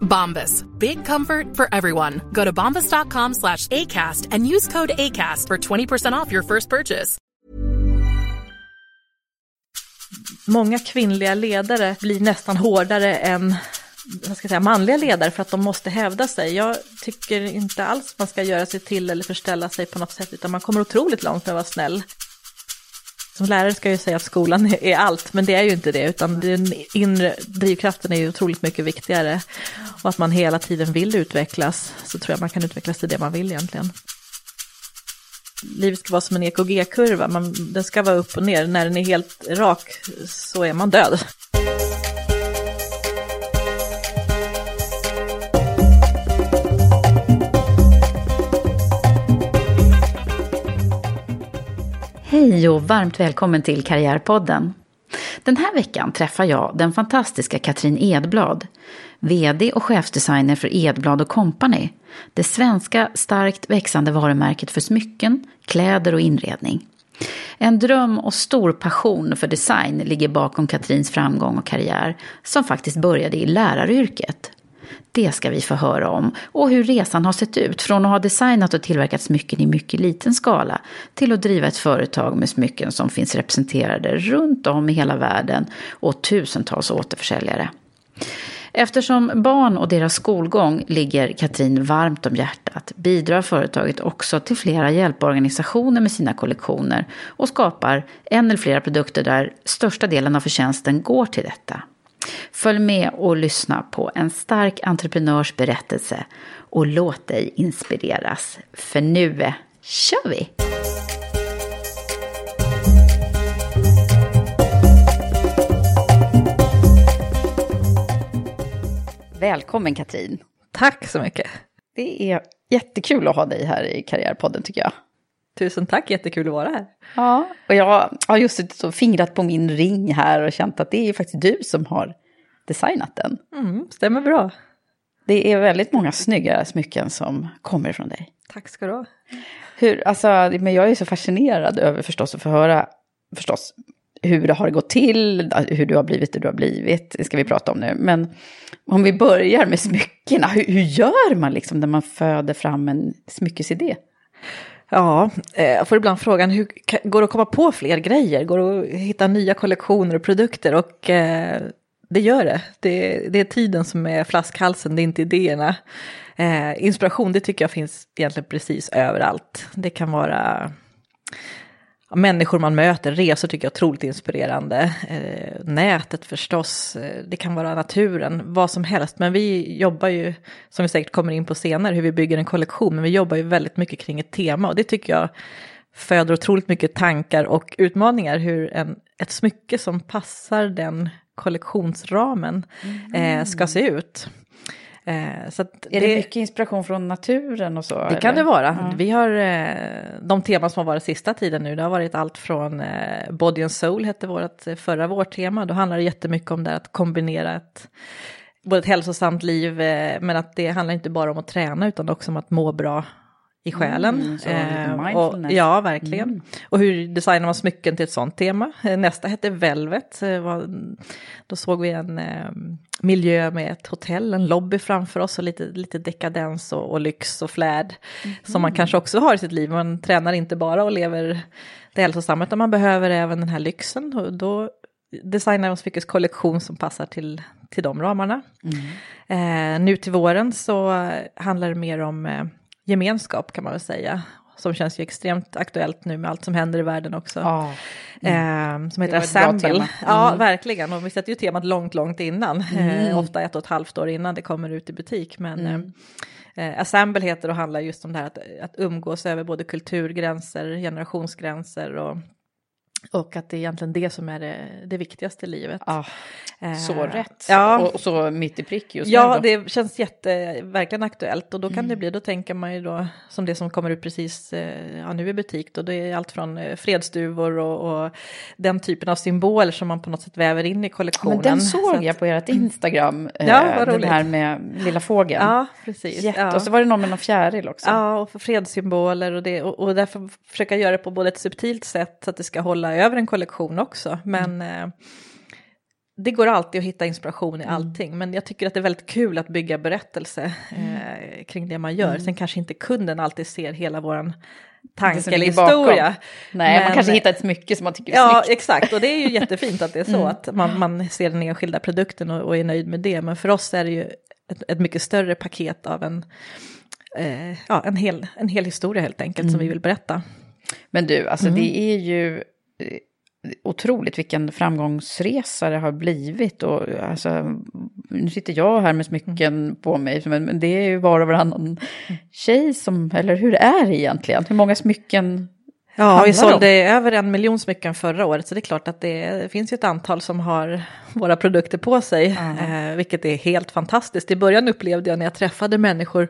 Bombas. Big comfort for everyone. Go to bombas.com slash ACAST and use code ACAST for 20% off your first purchase. Många kvinnliga ledare blir nästan hårdare än vad ska jag säga, manliga ledare för att de måste hävda sig. Jag tycker inte alls man ska göra sig till eller förställa sig på något sätt, utan man kommer otroligt långt med att vara snäll. Som lärare ska jag ju säga att skolan är allt, men det är ju inte det, utan den inre drivkraften är ju otroligt mycket viktigare. Och att man hela tiden vill utvecklas, så tror jag man kan utvecklas till det man vill egentligen. Livet ska vara som en EKG-kurva, man, den ska vara upp och ner. När den är helt rak så är man död. Hej och varmt välkommen till Karriärpodden. Den här veckan träffar jag den fantastiska Katrin Edblad, VD och chefsdesigner för Edblad Company, det svenska starkt växande varumärket för smycken, kläder och inredning. En dröm och stor passion för design ligger bakom Katrins framgång och karriär, som faktiskt började i läraryrket. Det ska vi få höra om och hur resan har sett ut från att ha designat och tillverkat smycken i mycket liten skala till att driva ett företag med smycken som finns representerade runt om i hela världen och tusentals återförsäljare. Eftersom barn och deras skolgång ligger Katrin varmt om hjärtat bidrar företaget också till flera hjälporganisationer med sina kollektioner och skapar en eller flera produkter där största delen av förtjänsten går till detta. Följ med och lyssna på en stark entreprenörs berättelse och låt dig inspireras. För nu kör vi! Välkommen Katrin! Tack så mycket. Det är jättekul att ha dig här i Karriärpodden tycker jag. Tusen tack, jättekul att vara här. Ja, och jag har just suttit och fingrat på min ring här och känt att det är faktiskt du som har designat den. Mm, stämmer bra. Det är väldigt många snygga smycken som kommer från dig. Tack ska du ha. Hur, alltså, men jag är så fascinerad över förstås att få höra förstås hur det har gått till, hur du har blivit det du har blivit, det ska vi prata om nu. Men om vi börjar med smyckena, hur, hur gör man liksom när man föder fram en smyckesidé? Ja, eh, jag får ibland frågan, hur går det att komma på fler grejer? Går det att hitta nya kollektioner och produkter? Och eh, det gör det. det. Det är tiden som är flaskhalsen, det är inte idéerna. Eh, inspiration, det tycker jag finns egentligen precis överallt. Det kan vara människor man möter, resor tycker jag är otroligt inspirerande. Eh, nätet förstås, eh, det kan vara naturen, vad som helst. Men vi jobbar ju, som vi säkert kommer in på senare, hur vi bygger en kollektion, men vi jobbar ju väldigt mycket kring ett tema och det tycker jag föder otroligt mycket tankar och utmaningar hur en, ett smycke som passar den kollektionsramen eh, ska se ut. Eh, så Är det, mycket inspiration från naturen och så? det kan eller? det vara. Ja. Vi har eh, de teman som har varit sista tiden nu. Det har varit allt från eh, Body and Soul hette vårt förra vårtema. Då handlar det jättemycket om det att kombinera ett både ett hälsosamt liv, men att det handlar inte bara om att träna utan också om att må bra i själen. Mm, så Eh, och, ja, verkligen. Mm. Och hur designar man smycken till ett sånt tema? Eh, Nästa hette Velvet. Eh, Då såg vi en eh, miljö med ett hotell, en lobby framför oss och lite, lite dekadens och, och lyx och flärd. Som man kanske också har i sitt liv. Man tränar inte bara och lever det hälsosamma utan man behöver även den här lyxen. Och då designar man smyckeskollektion som passar till, till de ramarna. Eh, nu till våren så handlar det mer om gemenskap kan man väl säga. Som känns ju extremt aktuellt nu med allt som händer i världen också. Ja. Eh, som heter Assemble. tema. Ja, Mm. verkligen. Och vi sätter ju temat långt, långt innan. Eh, ofta ett och ett halvt år innan det kommer ut i butik. Men Mm. eh, eh, Assemble heter och handlar just om det här att, att umgås över både kulturgränser, generationsgränser och och att det är egentligen det som är det, det viktigaste i livet. Ah, Eh, så rätt. Ja, Och, och så mitt i prick just Ja, nu det känns jätte, verkligen aktuellt och då kan det bli, då tänker man ju då som det som kommer ut precis eh, ja, nu i butik då, det är allt från eh, fredsduvor och, och den typen av symboler som man på något sätt väver in i kollektionen. Men den Så såg att- jag på ert Instagram, Ja, eh, vad den här med lilla fågeln. Ja, precis. Jätte. Ja. Och så var det någon med någon fjäril också. Ja, och för fredssymboler och, det, och, och därför försöka göra det på både ett subtilt sätt så att det ska hålla över en kollektion också. Men eh, det går alltid att hitta inspiration i allting. Men jag tycker att det är väldigt kul att bygga berättelse eh, kring det man gör. Sen kanske inte kunden alltid ser hela våran tanke eller ligger bakom. historia. Nej, man Men- kanske hittar ett smycke som man tycker är Ja, snyggt. Mm. exakt. Och det är ju jättefint att det är så. Att man, man ser den enskilda produkten och, och är nöjd med det. Men för oss är det ju ett, ett mycket större paket av en, eh, ja, en, hel, en hel historia helt enkelt Mm. som vi vill berätta. Men du, alltså Mm. det är ju otroligt vilken framgångsresa det har blivit. Och, alltså, nu sitter jag här med smycken Mm. på mig, men, det är ju var och varannan tjej som, eller hur är det egentligen? Hur många smycken Ja, vi sålde över en miljon smycken förra året, så det är klart att det finns ju ett antal som har våra produkter på sig, eh, vilket är helt fantastiskt. I början upplevde jag när jag träffade människor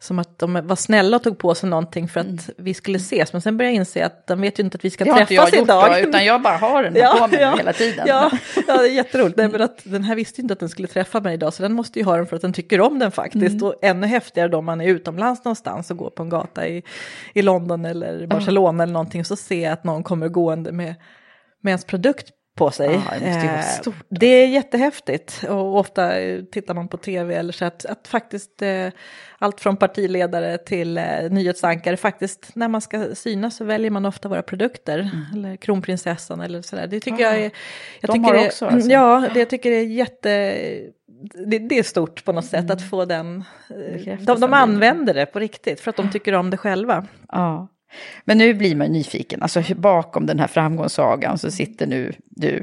som att de var snälla och tog på sig någonting för att vi skulle ses, men sen började jag inse att de vet ju inte att vi ska Det har inte träffas jag gjort idag. då, utan jag bara har den här på mig hela tiden. Ja, ja, det är jätteroligt. Nej, men att den här visste ju inte att den skulle träffa mig idag, så den måste ju ha den för att den tycker om den faktiskt. Mm. Och ännu häftigare då om man är utomlands någonstans och går på en gata i, i London eller Barcelona eller någonting, så ser jag att någon kommer gående med, med ens produkt på sig. Ja, det Eh. Det är jättehäftigt och ofta tittar man på tv eller så att, att faktiskt eh, allt från partiledare till eh, nyhetsankare faktiskt när man ska synas så väljer man ofta våra produkter eller kronprinsessan eller sådär. Det tycker jag är... Jag Mm. De tycker har det, också, alltså. Ja, det jag tycker det är jätte... Det, det är stort på något sätt att få den... De, de använder det på riktigt för att de tycker om det själva. Ja. Men nu blir man nyfiken, alltså bakom den här framgångssagan så sitter nu du,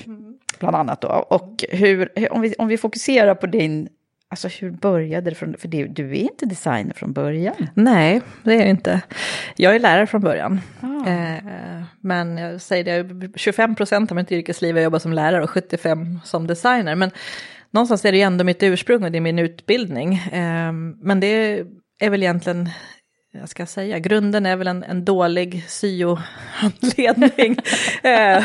bland annat då. Och hur- om, vi, om vi fokuserar på din, alltså hur började det från, för det, du är inte designer från början. Nej, det är jag inte. Jag är lärare från början. Ah. Eh, men jag säger det, 25 procent av mitt yrkesliv har jag jobbat som lärare och 75 som designer. Men någonstans är det ju ändå mitt ursprung och det är min utbildning. Eh, men det är väl egentligen, jag ska säga, grunden är väl en, en dålig syohandledning. eh,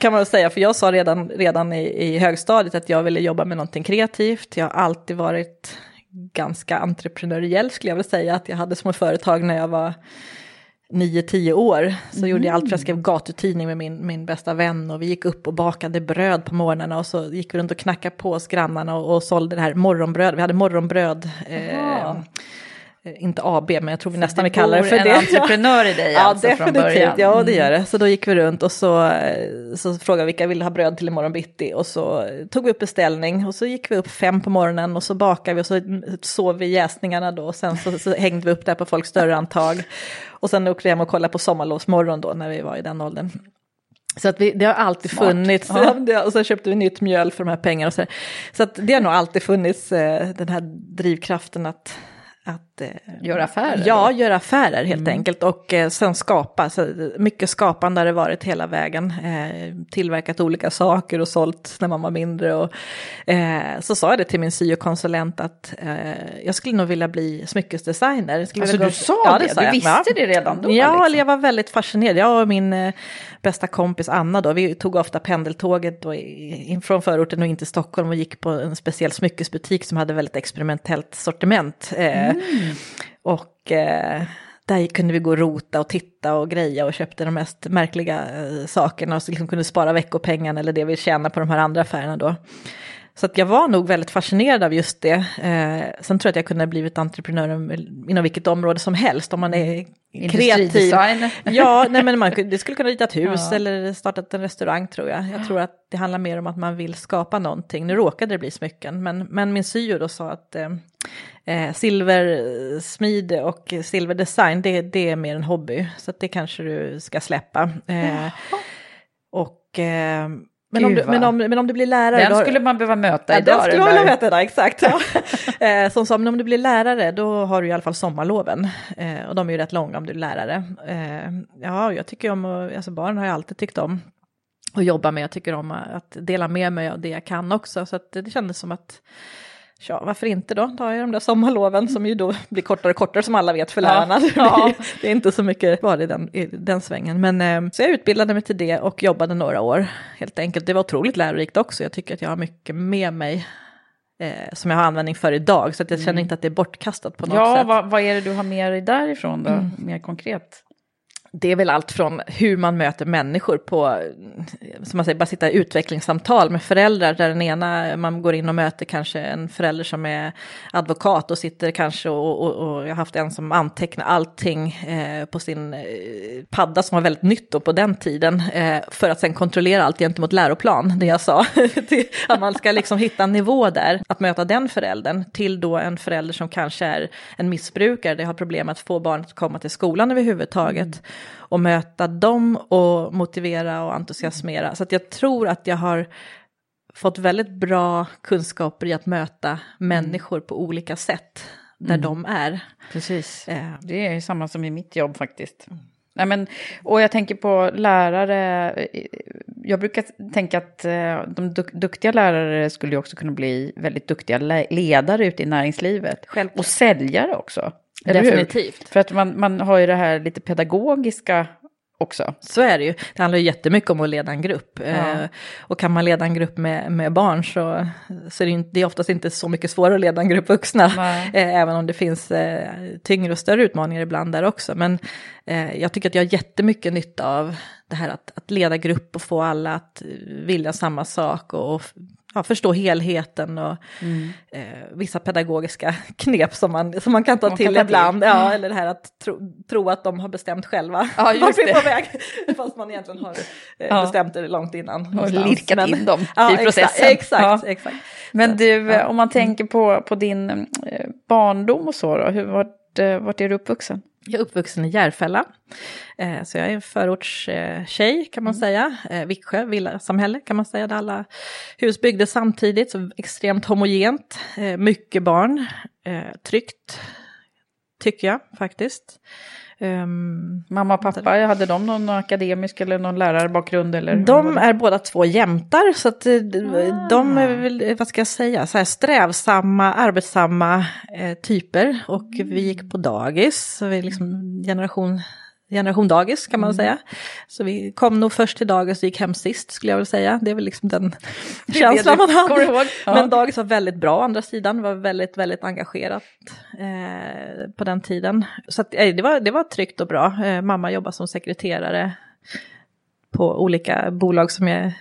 kan man säga, för jag sa redan, redan i, i högstadiet att jag ville jobba med någonting kreativt. Jag har alltid varit ganska entreprenöriell skulle jag vilja säga. Att jag hade små företag när jag var 9-10 år. Så gjorde jag allt, för jag skrev gatutidning med min, min bästa vän och vi gick upp och bakade bröd på morgnarna och så gick vi runt och knackade på hos grannarna och, och sålde det här morgonbröd. Vi hade morgonbröd. Eh, inte AB, men jag tror vi nästan vi kallar det för en det. entreprenör i dig ja, alltså från början. Mm. Ja, det gör det. Så då gick vi runt och så, eh, så frågade vi vilka ville ha bröd till imorgon bitti. Och så tog vi upp beställning och så gick vi upp fem på morgonen och så bakade vi och så sov vi jäsningarna då. Och sen så, så hängde vi upp där på folks dörrantag. Och sen åkte vi hem och kollade på sommarlovsmorgon då när vi var i den åldern. Så att vi, det har alltid Smart. funnits, Ja. det- och så köpte vi nytt mjöl för de här pengarna. Och så, så att det har nog alltid funnits eh, den här drivkraften att, att eh, Göra affärer, Ja, eller? göra affärer helt enkelt. Och eh, sen skapa, så, mycket skapande har det varit hela vägen. Eh, tillverkat olika saker och sålt när man var mindre. Och, eh, så sa jag det till min syokonsulent att eh, jag skulle nog vilja bli smyckesdesigner. Jag skulle Alltså du sa Ja, det? sa Du jag. visste Ja. det redan då, Ja, liksom? jag var väldigt fascinerad. Jag och min eh, bästa kompis Anna då, vi tog ofta pendeltåget då in från förorten och in till Stockholm och gick på en speciell smyckesbutik som hade väldigt experimentellt sortiment. Eh, Mm. Och eh, där kunde vi gå och rota och titta och greja och köpte de mest märkliga eh, sakerna och så liksom kunde spara veckopengarna eller det vi tjänar på de här andra affärerna då. Så att jag var nog väldigt fascinerad av just det. Eh, sen tror jag att jag kunde ha blivit entreprenör inom vilket område som helst om man är kreativ. Ja, nej, men man det skulle kunna rita ett hus ja. eller startat en restaurang tror jag. Jag tror att det handlar mer om att man vill skapa någonting. Nu råkade det bli smycken, men, men min syo då sa att eh, eh silversmid och silverdesign, det, det är mer en hobby. Så det kanske du ska släppa. Eh, och eh, men om, du, men, om, men om du blir lärare... Den då, skulle man behöva möta ja, idag. Den skulle man vilja möta idag, exakt. Ja. eh, som sa, men om du blir lärare då har du i alla fall sommarloven. Eh, och de är ju rätt långa om du är lärare. Eh, ja, jag tycker om, alltså barn har jag alltid tyckt om att jobba med. Jag tycker om att dela med mig av det jag kan också. Så att det kändes som att Ja, varför inte då? Då har jag de där sommarloven som ju då blir kortare och kortare som alla vet för lärarna. Ja, ja. Det är inte så mycket kvar i den, i den svängen. Men, eh, så jag utbildade mig till det och jobbade några år helt enkelt. Det var otroligt lärorikt också. Jag tycker att jag har mycket med mig eh, som jag har användning för idag. Så att jag känner mm. inte att det är bortkastat på något ja, sätt. Ja, vad, vad, är det du har med dig därifrån då, mm. mer konkret? Det är väl allt från hur man möter människor på, som man säger, bara sitta i utvecklingssamtal med föräldrar där den ena, man går in och möter kanske en förälder som är advokat och sitter kanske och, och, och jag har haft en som antecknar allting eh, på sin eh, padda som var väldigt nytt då på den tiden eh, för att sen kontrollera allt gentemot läroplan, det jag sa. att man ska liksom hitta en nivå där, att möta den föräldern till då en förälder som kanske är en missbrukare, det har problem att få barnet att komma till skolan överhuvudtaget. Mm och möta dem och motivera och entusiasmera. Så att jag tror att jag har fått väldigt bra kunskaper i att möta människor på olika sätt där mm. de är. Precis, eh. det är samma som i mitt jobb faktiskt. Nej, men, och jag tänker på lärare. Jag brukar tänka att eh, de duk duktiga lärare skulle också kunna bli väldigt duktiga ledare ute i näringslivet. Självklart. Och säljare också. Definitivt. För att man, man har ju det här lite pedagogiska också. Så är det ju. Det handlar ju jättemycket om att leda en grupp. Ja. Eh, och kan man leda en grupp med, med barn så, så är det, inte, det är oftast inte så mycket svårare att leda en grupp vuxna. Eh, även om det finns eh, tyngre och större utmaningar ibland där också. Men eh, jag tycker att jag har jättemycket nytta av det här att, att leda grupp och få alla att vilja samma sak och, och ja, förstå helheten och mm. eh, vissa pedagogiska knep som man, som man kan ta man till kan ta ibland. Till. Ja, mm. eller det här att tro, tro, att de har bestämt själva ja, just det. på väg. Fast man egentligen har eh, ja. bestämt det långt innan. Och lirkat Men, in dem ja, i processen. Exakt, exakt. Men du, om man tänker på, på din eh, barndom och så, då, hur, vart, eh, vart är du uppvuxen? Jag är uppvuxen i Järfälla, eh, så jag är en förortstjej kan man mm. säga. Eh, Viksjö, villasamhälle kan man säga, där alla hus byggdes samtidigt, så extremt homogent. Eh, mycket barn, tryggt tycker jag faktiskt. Um, Mamma och pappa, hade de någon akademisk eller någon lärarbakgrund? Eller de är båda två jämtar, så att eh, ah. de är väl, vad ska jag säga, så här strävsamma, arbetsamma eh, typer. Och vi gick på dagis, så vi är liksom generation generation dagis kan man mm. säga. Så vi kom nog först till dagis och gick hem sist skulle jag vilja säga. Det är väl liksom den känslan man hade. Ja. Men dagis var väldigt bra å andra sidan, var väldigt, väldigt engagerat eh, på den tiden. Så att, eh, det, var, det var tryggt och bra. Eh, mamma jobbade som sekreterare på olika bolag som är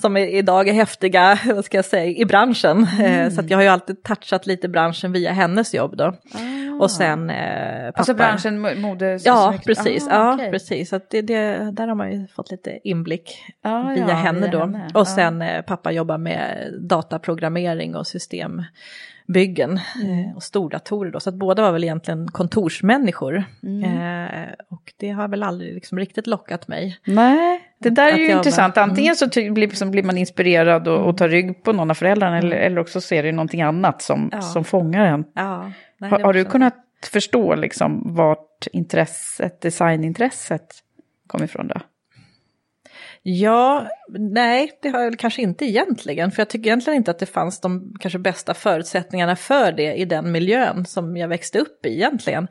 som idag är häftiga, vad ska jag säga, i branschen. Eh, mm. Så jag har ju alltid touchat lite branschen via hennes jobb då. Ah. Och sen eh, pappa. Alltså branschen mode? Ja, precis. Ah, ja, okay. precis. Så det, det, där har man ju fått lite inblick ah, via ja, henne via då. Henne. Och sen eh, pappa jobbar med dataprogrammering och systembyggen mm. eh, och stordatorer då. Så att båda var väl egentligen kontorsmänniskor. Mm. Eh, och det har väl aldrig liksom riktigt lockat mig. Nej, det där är ju intressant. Bara, Antingen så blir, så blir man inspirerad och, och tar rygg på någon av föräldrarna mm. eller, eller också ser det någonting annat som, ja. som fångar en. Ja. Nej, har, har du kunnat förstå liksom vart intresset, designintresset kom ifrån då? Ja, nej, det har jag kanske inte egentligen. För jag tycker egentligen inte att det fanns de kanske bästa förutsättningarna för det i den miljön som jag växte upp i egentligen.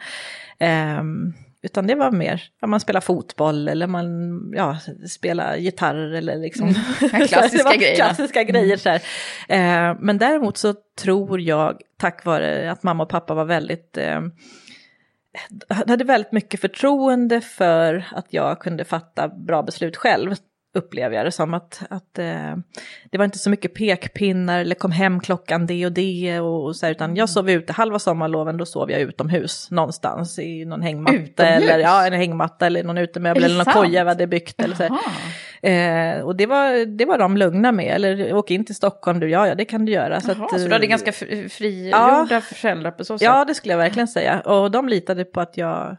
Um, utan det var mer, ja, man spelar fotboll eller man ja, spelar gitarr eller liksom. Mm, klassiska grejer. Klassiska grejer så eh, men däremot så tror jag, tack vare att mamma och pappa var väldigt eh, hade väldigt mycket förtroende för att jag kunde fatta bra beslut själv upplever jag det som. Att, att eh, det var inte så mycket pekpinnar eller kom hem klockan det och det och, så här, utan jag sov ute halva sommarloven, då sov jag utomhus någonstans i någon hängmatta Utomhus? eller ja, en hängmatta eller någon utemöbel eller någon sant? koja vi hade byggt. Eller så. Eh, och det var, det var de lugna med, eller åk in till Stockholm du, ja ja det kan du göra. Så, Jaha, att, så eh, du hade ganska fri- frigjorda Ja. föräldrar på så sätt? Ja, det skulle jag verkligen säga. Och de litade på att jag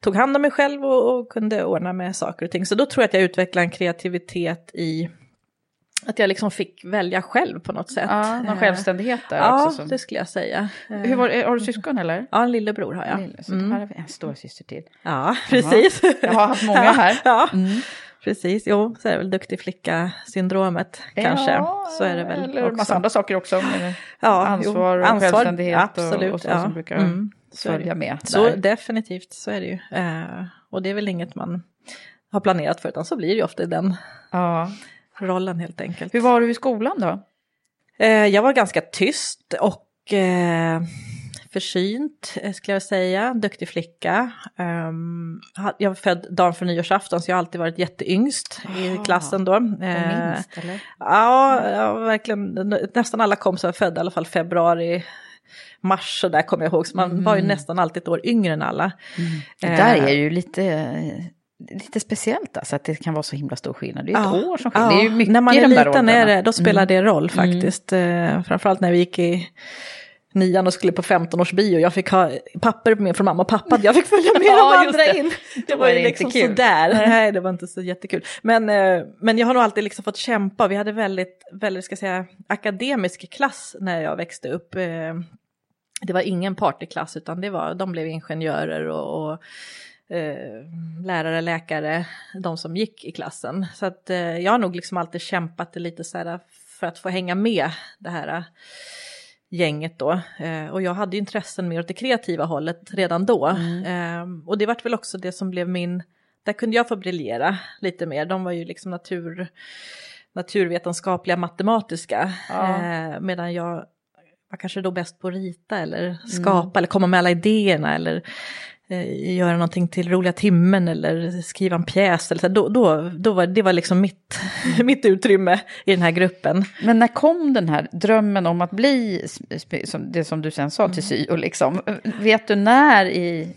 tog hand om mig själv och, och kunde ordna med saker och ting. Så då tror jag att jag utvecklade en kreativitet i att jag liksom fick välja själv på något sätt. Ja, någon Eh, självständighet där Ja, också. Som... det skulle jag säga. Eh, Hur var, har du syskon eller? Ja, en lillebror har jag. Lille, så Mm. har en stor syster till. Ja, precis. Jag har haft många här. Ja, Mm. precis. Jo, så är det väl duktig flicka-syndromet kanske. Ja, så är det väl Eller också. massa andra saker också. Ja, ansvar jo, och ansvar, självständighet absolut, och, och så ja. som brukar Mm, så följa med. Så definitivt, så är det ju. Eh, och det är väl inget man har planerat för, utan så blir det ju ofta i den Ja. rollen helt enkelt. Hur var du i skolan då? Eh, jag var ganska tyst och eh, försynt, eh, skulle jag säga. Duktig flicka. Um, jag var född dagen för nyårsafton, så jag har alltid varit jätteyngst i Ah, klassen då. Eh, minst eller? Ja, ja, verkligen. Nästan alla kompisar var födda i alla fall februari, mars så där kommer jag ihåg. Så man var ju nästan alltid ett år yngre än alla. Det Eh, där är ju lite, lite speciellt alltså, att det kan vara så himla stor skillnad. Det är ett Ja, år som skiljer. ja. Det är ju mycket När man är de där liten är det, då spelar Mm. det roll faktiskt. Eh, framförallt när vi gick i nian och skulle på 15 års bio. Jag fick ha papper med från mamma och pappa jag fick följa med Ja, de andra det. in. Det Då var var ju det liksom kul. sådär. Nej, det var inte så jättekul. Men, eh, men jag har nog alltid liksom fått kämpa. Vi hade väldigt, väldigt ska säga, akademisk klass när jag växte upp. Det var ingen partyklass utan det var, de blev ingenjörer och, och eh, lärare, läkare, de som gick i klassen. Så att eh, jag har nog liksom alltid kämpat lite så här för att få hänga med det här eh, gänget då. Eh, och jag hade ju intressen mer åt det kreativa hållet redan då. Eh, och det vart väl också det som blev min, där kunde jag få briljera lite mer. De var ju liksom natur, naturvetenskapliga, matematiska. Ja. Eh, medan jag var kanske då bäst på att rita eller skapa eller komma med alla idéerna eller eh, göra någonting till roliga timmen eller skriva en pjäs. Eller så. Då, då, då var det var liksom mitt, mitt utrymme i den här gruppen. Men när kom den här drömmen om att bli, som, det som du sen sa, till syo liksom? Vet du när i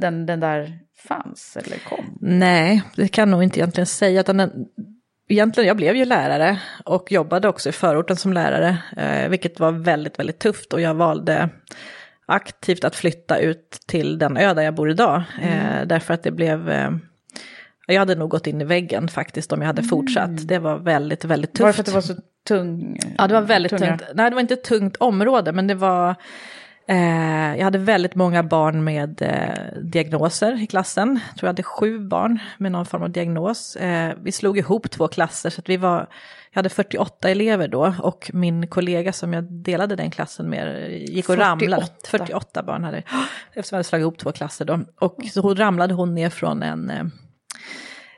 den, den där fanns eller kom? Nej, det kan jag nog inte egentligen säga. Utan den, egentligen, jag blev ju lärare och jobbade också i förorten som lärare. Eh, vilket var väldigt, väldigt tufft och jag valde aktivt att flytta ut till den ö där jag bor idag. Eh, därför att det blev... Eh, jag hade nog gått in i väggen faktiskt om jag hade fortsatt. Det var väldigt, väldigt tufft. Var det för att det var så tung? Ja, det var väldigt tunga- tungt. Nej, det var inte ett tungt område, men det var... Eh, jag hade väldigt många barn med eh, diagnoser i klassen. Jag tror jag hade sju barn med någon form av diagnos. Eh, vi slog ihop två klasser, så att vi var... Jag hade 48 elever då och min kollega som jag delade den klassen med gick och 48? ramlade. 48 barn hade Eftersom jag hade slagit ihop två klasser då. Och så hon ramlade hon ner från en...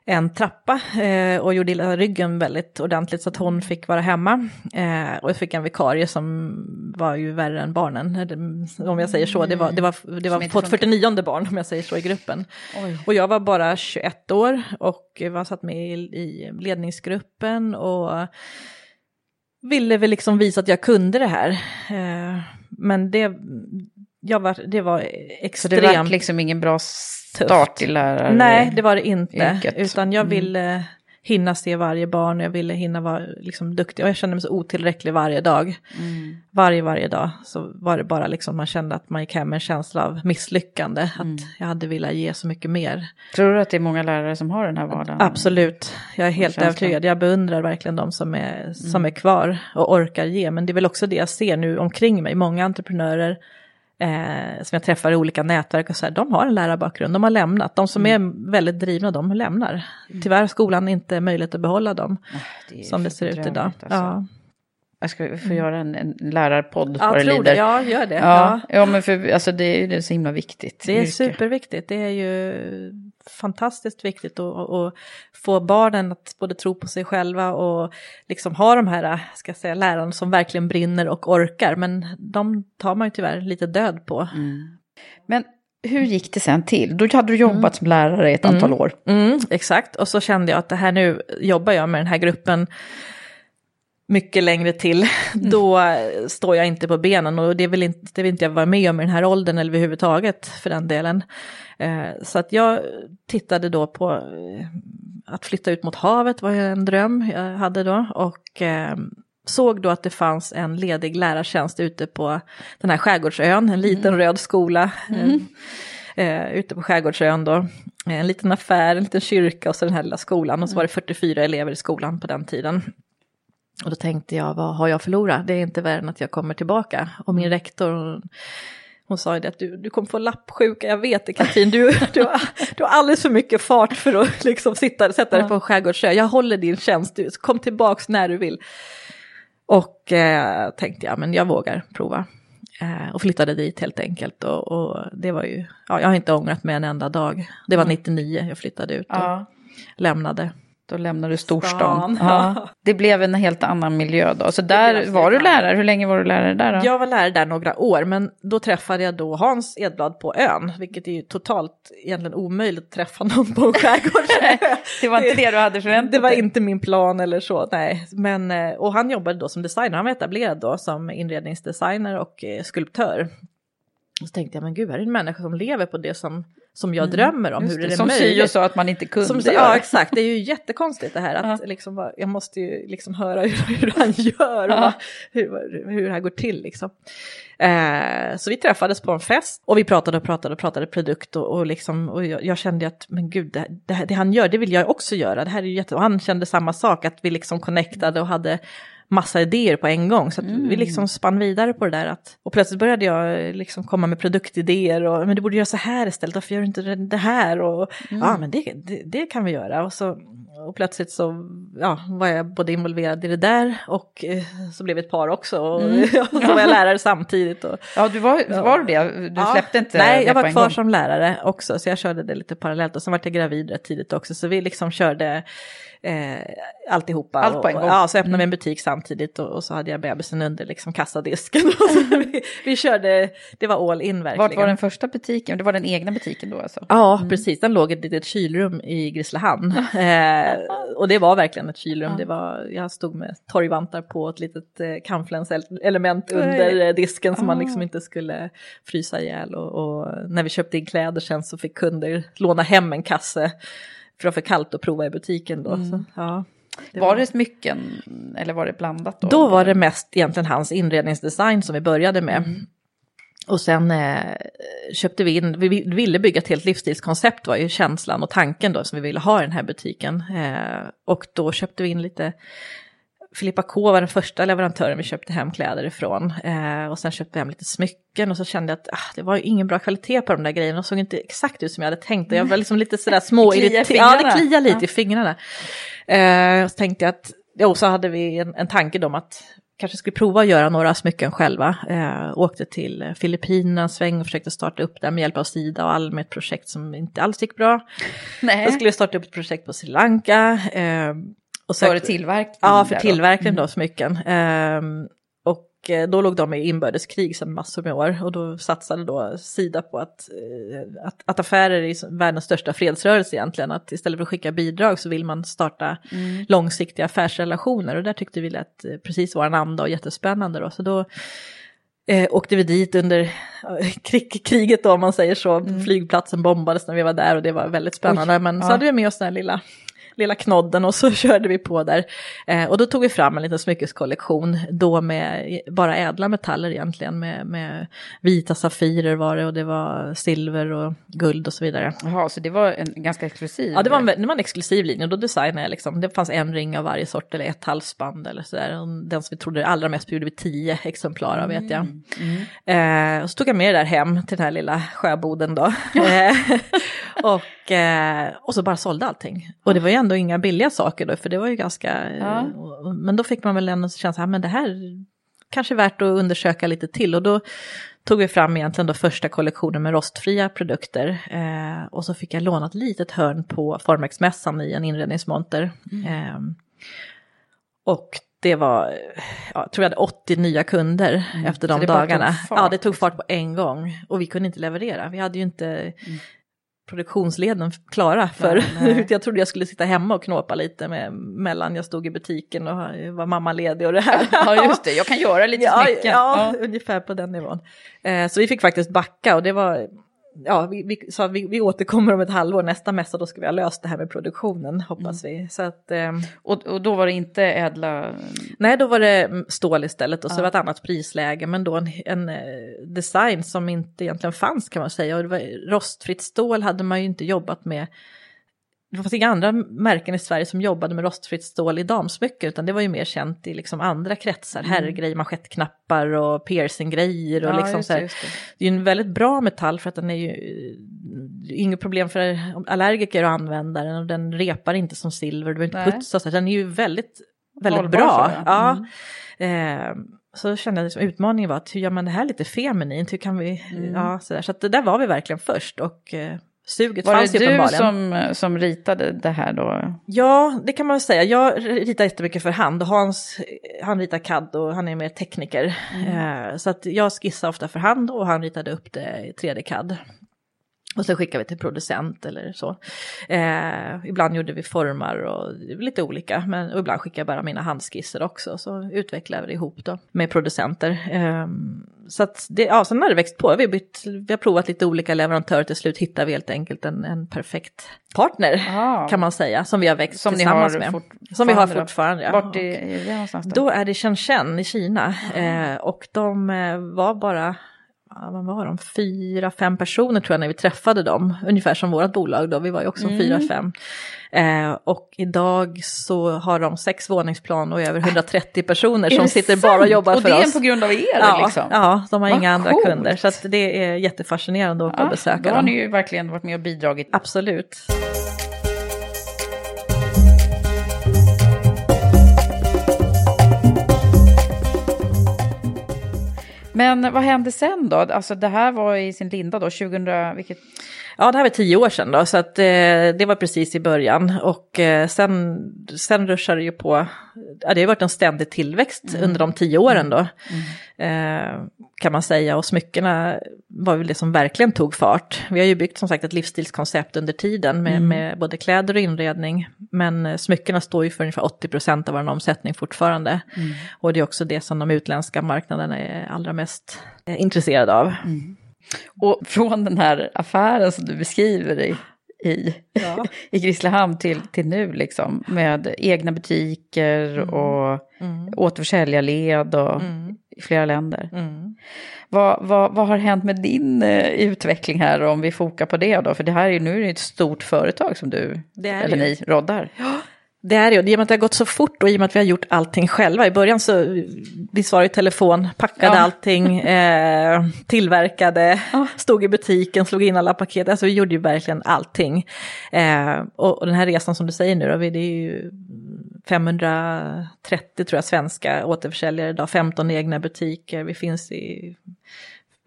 Eh, en trappa eh, och gjorde illa ryggen väldigt ordentligt så att hon fick vara hemma. Eh, och jag fick en vikarie som var ju värre än barnen, eller, om jag säger så. Det var, det var, det var på funkar. 49 barn om jag säger så i gruppen. Oj. Och jag var bara 21 år och var satt med i, i ledningsgruppen och ville väl liksom visa att jag kunde det här. Eh, men det, jag var, det var Så extremt... det var liksom ingen bra start i lärar... Nej, det var det inte. yrket. Utan jag Mm. ville hinna se varje barn, jag ville hinna vara liksom duktig. Och jag kände mig så otillräcklig varje dag. Mm. Varje, varje dag så var det bara liksom man kände att man gick hem med en känsla av misslyckande. Mm. Att jag hade velat ge så mycket mer. Tror du att det är många lärare som har den här vardagen? Absolut, jag är helt övertygad. Jag beundrar verkligen de som är, som är kvar och orkar ge. Men det är väl också det jag ser nu omkring mig. Många entreprenörer eh, som jag träffar i olika nätverk och så här, de har en lärarbakgrund, de har lämnat. De som är väldigt drivna, de lämnar. Tyvärr har skolan inte möjlighet att behålla dem Det är som det ser ut idag. alltså. Ja, Jag ska få göra en, en lärarpodd ja vad det lider. det. Ja, gör det. Ja, Ja. ja, men för alltså, det är det är så himla viktigt. Det är yrke. superviktigt. Det är ju fantastiskt viktigt att, att få barnen att både tro på sig själva och liksom ha de här ska jag säga, lärarna som verkligen brinner och orkar. Men de tar man ju tyvärr lite död på. Mm. Men hur gick det sen till? Då hade du jobbat som lärare i ett antal år. Mm, exakt, och så kände jag att det här nu jobbar jag med den här gruppen mycket längre till, då står jag inte på benen och det vill inte, det vill inte jag vara med om i den här åldern eller överhuvudtaget för den delen. Eh, så att jag tittade då på eh, att flytta ut mot havet var en dröm jag hade då och eh, såg då att det fanns en ledig lärartjänst ute på den här skärgårdsön, en liten mm. röd skola. Mm. Eh, ute på Skärgårdsön då. En liten affär, en liten kyrka och så den här lilla skolan. Och så var det 44 elever i skolan på den tiden. Och då tänkte jag, vad har jag förlorat? Det är inte värre än att jag kommer tillbaka. Och min rektor, hon sa ju det att du, du kommer få lappsjuka, jag vet det Katrin, du, du, har, du har alldeles för mycket fart för att liksom sitta, sätta dig på en skärgårdsö. Jag håller din tjänst, du, kom tillbaks när du vill. Och eh, tänkte jag, men jag vågar prova. Eh, och flyttade dit helt enkelt. Och, och, det var ju, ja, jag har inte ångrat mig en enda dag. Det var 99 jag flyttade ut och ja. lämnade. Då lämnade du storstan. Ja. Det blev en helt annan miljö då. Så där var du lärare, hur länge var du lärare där då? Jag var lärare där några år, men då träffade jag då Hans Edblad på ön, vilket är ju totalt egentligen omöjligt att träffa någon på en skärgårdsö. det var inte det du hade förväntat dig? Det var inte min plan eller så, nej. Men, eh, och han jobbade då som designer, han var etablerad då som inredningsdesigner och eh, skulptör. Och så tänkte jag, men gud, här är en människa som lever på det som, som jag mm. drömmer om, hur det, är som möjligt. Sio sa att man inte kunde som, göra. Ja, exakt. Det är ju jättekonstigt det här att ja. liksom, jag måste ju liksom höra hur, hur han gör och ja. hur, hur det här går till liksom. Eh, så vi träffades på en fest och vi pratade och pratade och pratade produkt och, och, liksom, och jag, jag kände att men gud, det, det, det, han gör, det vill jag också göra. Det här är jätte... Och han kände samma sak, att vi liksom connectade och hade massa idéer på en gång. Så mm. vi liksom spann vidare på det där. Att, och plötsligt började jag liksom komma med produktidéer. Och, men du borde göra så här istället, varför gör du inte det här? Och mm. ja, men det, det, det, kan vi göra. Och, så, och plötsligt så ja, var jag både involverad i det där och eh, så blev vi ett par också. Och, mm. och så var jag lärare samtidigt. Och, ja, du var, var det? Du ja, släppte inte Nej, jag var kvar som lärare också. Så jag körde det lite parallellt. Och sen var jag gravid rätt tidigt också. Så vi liksom körde eh, alltihopa. Allt på en gång. ja, så öppnade vi en butik samtidigt och, och, så hade jag bebisen under liksom kassadisken. vi, vi, körde, det var all in verkligen. Vart var den första butiken? Det var den egna butiken då alltså? Ja, mm. precis. Den låg i ett litet kylrum i Grisslehamn. eh, och det var verkligen ett kylrum. Det var, jag stod med torgvantar på ett litet eh, kamflänselement under eh, disken som man liksom ah. inte skulle frysa ihjäl. Och, och när vi köpte in kläder sen så fick kunder låna hem en kasse för var för kallt att prova i butiken då. Mm. Så, ja, det var, var det smycken eller var det blandat då? Då var det mest egentligen hans inredningsdesign som vi började med. Mm. Och sen eh, köpte vi in, vi ville bygga ett helt livsstilskoncept var ju känslan och tanken då som vi ville ha i den här butiken. Eh, och då köpte vi in lite Filippa K var den första leverantören vi köpte hem kläder ifrån. Eh, och sen köpte vi hem lite smycken och så kände jag att ah, det var ingen bra kvalitet på de där grejerna. De såg inte exakt ut som jag hade tänkt. Och jag var liksom lite sådär små irriterad. Ja, det kliade lite ja. i fingrarna. Eh, och så tänkte jag att, jo, så hade vi en, en tanke om att kanske skulle prova att göra några smycken själva. Eh, åkte till Filippinerna en sväng och försökte starta upp där med hjälp av Sida och Alm ett projekt som inte alls gick bra. Nej. Jag skulle starta upp ett projekt på Sri Lanka. Eh, och var det tillverkning? Ja, för tillverkning då, mm. smycken. Um, och eh, då låg de i inbördeskrig sedan massor med år och då satsade då Sida på att, eh, att, att affärer är världens största fredsrörelse egentligen. Att istället för att skicka bidrag så vill man starta mm. långsiktiga affärsrelationer och där tyckte vi att eh, precis var en anda och jättespännande då. Så då eh, åkte vi dit under krig, kriget då om man säger så. Mm. Flygplatsen bombades när vi var där och det var väldigt spännande. Oj, Men ja. så hade vi med oss den här lilla lilla knodden och så körde vi på där. Eh, och då tog vi fram en liten smyckeskollektion, då med bara ädla metaller egentligen, med, med vita safirer var det och det var silver och guld och så vidare. Jaha, så det var en ganska exklusiv? Ja, det var en, det var en exklusiv linje och då designade jag liksom, det fanns en ring av varje sort eller ett halsband eller sådär. Den som vi trodde allra mest på gjorde vi tio exemplar av vet jag. Mm. Mm. Eh, och så tog jag med det där hem till den här lilla sjöboden då. Ja. och, eh, och så bara sålde allting. Och det var ju ändå inga billiga saker då, för det var ju ganska... Ja. Men då fick man väl ändå känna att det här kanske är värt att undersöka lite till. Och då tog vi fram egentligen då första kollektionen med rostfria produkter. Eh, och så fick jag låna ett litet hörn på Formex-mässan i en inredningsmonter. Mm. Eh, och det var, jag tror jag hade 80 nya kunder mm. efter de dagarna. Ja, det tog fart på en gång och vi kunde inte leverera. Vi hade ju inte mm. Produktionsleden klara för nej, jag trodde jag skulle sitta hemma och knåpa lite med, mellan jag stod i butiken och var mamma ledig och det här. Ja, just det, jag kan göra lite ja, smycken. Ja, ja, ungefär på den nivån. Eh, så vi fick faktiskt backa och det var ja, vi, vi sa vi, vi återkommer om ett halvår, nästa mässa då ska vi ha löst det här med produktionen hoppas mm. vi. Så att, eh, och, och då var det inte ädla? Nej, då var det stål istället och så ja. var det ett annat prisläge men då en, en, eh, design som inte egentligen fanns kan man säga. Och det var, rostfritt stål hade man ju inte jobbat med det fanns inga andra märken i Sverige som jobbade med rostfritt stål i damsmycken utan det var ju mer känt i liksom andra kretsar, mm. herrgrejer, manschettknappar och piercinggrejer och ja, liksom så. Det, det. är ju en väldigt bra metall för att den är ju inget problem för allergiker att använda den och den repar inte som silver, du behöver inte putsa, så den är ju väldigt, väldigt Hållbar, bra. Ja. Mm. Eh, så kände jag liksom, utmaningen var att hur gör man det här lite feminint, hur kan vi, mm. ja sådär. Så att där var vi verkligen först och eh, Suget var fanns det du som, som ritade det här då? Ja, det kan man säga. Jag ritar jättemycket för hand. Hans, han ritar CAD och han är mer tekniker. Mm. Eh, så att jag skissar ofta för hand och han ritade upp det i 3D-CAD. Och så skickar vi till producent eller så. Eh, ibland gjorde vi formar och lite olika, men ibland skickar jag bara mina handskisser också. Så utvecklar vi det ihop då med producenter. Eh, så att det, ja, sen har det växt på. Vi har, bytt, vi har provat lite olika leverantörer. Till slut hittar vi helt enkelt en, en perfekt partner ah. kan man säga. Som vi har växt som tillsammans med. Som vi har fortfarande. Ja. Vart är, är det någonstans då? Då är det Shenzhen i Kina. Eh, och de eh, var bara vad var de, fyra, fem personer tror jag när vi träffade dem. Ungefär som vårt bolag då, vi var ju också mm. fyra, fem. Eh, och idag så har de sex våningsplan och över 130 personer som sitter sant? bara och jobbar och för oss. Och det är på grund av er ja, liksom? Ja, de har vad inga coolt. andra kunder. Så det är jättefascinerande att ja, och besöka dem. Då har ni ju verkligen varit med och bidragit. Absolut. Men vad hände sen då? Alltså det här var i sin linda då, 2000, vilket? Ja, det här var tio år sedan då, så att eh, det var precis i början. Och eh, sen, sen ruschade det ju på, ja, det har varit en ständig tillväxt mm. under de tio åren då. Mm. Eh, kan man säga, och smyckena var väl det som verkligen tog fart. Vi har ju byggt som sagt ett livsstilskoncept under tiden med, mm. med både kläder och inredning. Men eh, smyckena står ju för ungefär 80 procent av vår omsättning fortfarande. Mm. Och det är också det som de utländska marknaderna är allra mest eh, intresserade av. Mm. Och från den här affären som du beskriver i, i, ja. i Grisslehamn till, till nu, liksom, med egna butiker mm. och mm. återförsäljarled och mm. i flera länder. Mm. Vad, vad, vad har hänt med din uh, utveckling här om vi fokar på det då? För det här är nu är det ett stort företag som du, eller ni, roddar. Ja. Det är det, i och med att det har gått så fort och i och med att vi har gjort allting själva. I början så vi svarade i telefon, packade ja. allting, eh, tillverkade, ja. stod i butiken, slog in alla paket. Alltså vi gjorde ju verkligen allting. Eh, och, och, den här resan som du säger nu då, det är ju 530 tror jag svenska återförsäljare idag, 15 egna butiker, vi finns i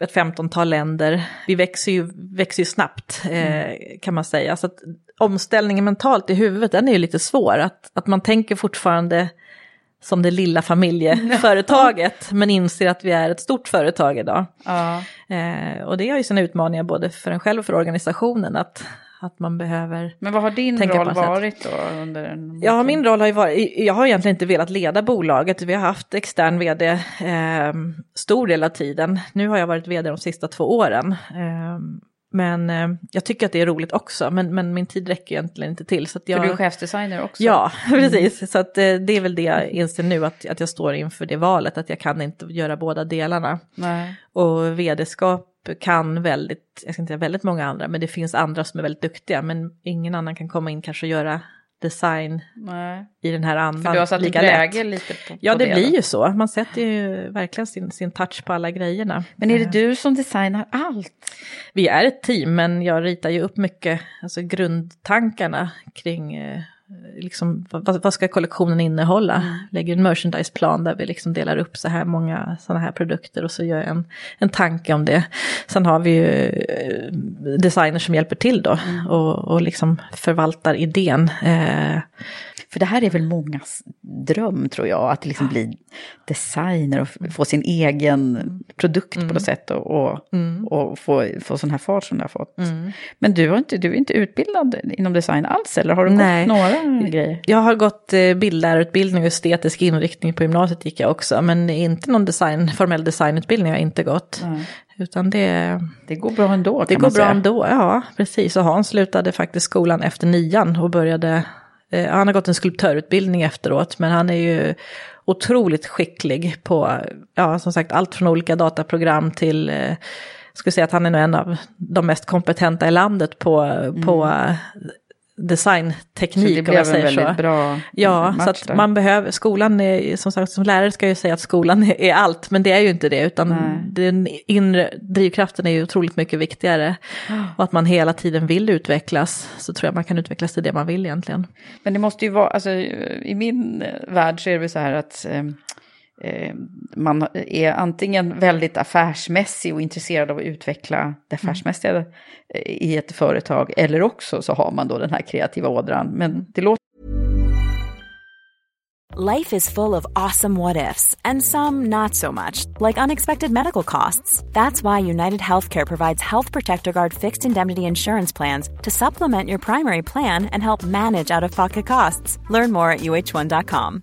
ett femtontal länder. Vi växer ju, växer ju snabbt eh, mm. kan man säga. Så att omställningen mentalt i huvudet, den är ju lite svår. Att, att man tänker fortfarande som det lilla familjeföretaget, men inser att vi är ett stort företag idag. Ja. Eh, och det har ju sina utmaningar både för en själv och för organisationen, att, att man behöver Men vad har din roll varit då? Under en ja, min roll har ju varit, jag har egentligen inte velat leda bolaget, vi har haft extern vd eh, stor del av tiden. Nu har jag varit vd de sista två åren. Eh, men eh, jag tycker att det är roligt också, men, men min tid räcker egentligen inte till. Så jag, För du är chefsdesigner också? Ja, precis. Mm. Så att, eh, det är väl det jag inser nu, att, att jag står inför det valet, att jag kan inte göra båda delarna. Nej. Och vd-skap kan väldigt, jag ska inte säga väldigt många andra, men det finns andra som är väldigt duktiga, men ingen annan kan komma in kanske och göra design Nej. i den här andan. För du har satt lika läge lite på, Ja, på det, det blir ju så. Man sätter ju verkligen sin, sin touch på alla grejerna. Men är det du som designar allt? Vi är ett team, men jag ritar ju upp mycket, alltså grundtankarna kring eh, liksom, vad, vad, ska kollektionen innehålla? Mm. Lägger en merchandiseplan där vi liksom delar upp så här många sådana här produkter och så gör jag en, en tanke om det. Sen har vi ju eh, designers som hjälper till då mm. och, och liksom förvaltar idén. Eh, För det här är väl mångas dröm tror jag, att liksom bli designer och få sin egen produkt på något sätt och, och, och få, få sån här fart som det har fått. Men du, har inte, du är inte utbildad inom design alls eller har du Nej. gått några grejer? Jag har gått eh, bildlärarutbildning och estetisk inriktning på gymnasiet gick jag också, men inte någon design, formell designutbildning har jag inte gått. Utan det, Det går bra ändå det går bra ändå, ja precis. Och Hans slutade faktiskt skolan efter nian och började, Eh, han har gått en skulptörutbildning efteråt, men han är ju otroligt skicklig på, ja som sagt, allt från olika dataprogram till, eh, jag skulle säga att han är nog en av de mest kompetenta i landet på, på mm designteknik. Så det blev jag en väldigt så. bra Ja, match så att där. man behöver, skolan är, som sagt, som lärare ska jag ju säga att skolan är, allt, men det är ju inte det, utan Nej. den inre drivkraften är ju otroligt mycket viktigare. Och att man hela tiden vill utvecklas, så tror jag man kan utvecklas till det man vill egentligen. Men det måste ju vara, alltså i min värld så är det så här att eh, eh, man är antingen väldigt affärsmässig och intresserad av att utveckla det affärsmässiga eh, i ett företag, eller också så har man då den här kreativa ådran. Men det låter Life is full of awesome what ifs, and some not so much, like unexpected medical costs. That's why United Healthcare provides Health Protector Guard fixed indemnity insurance plans to supplement your primary plan and help manage out of pocket costs. Learn more at uh1.com.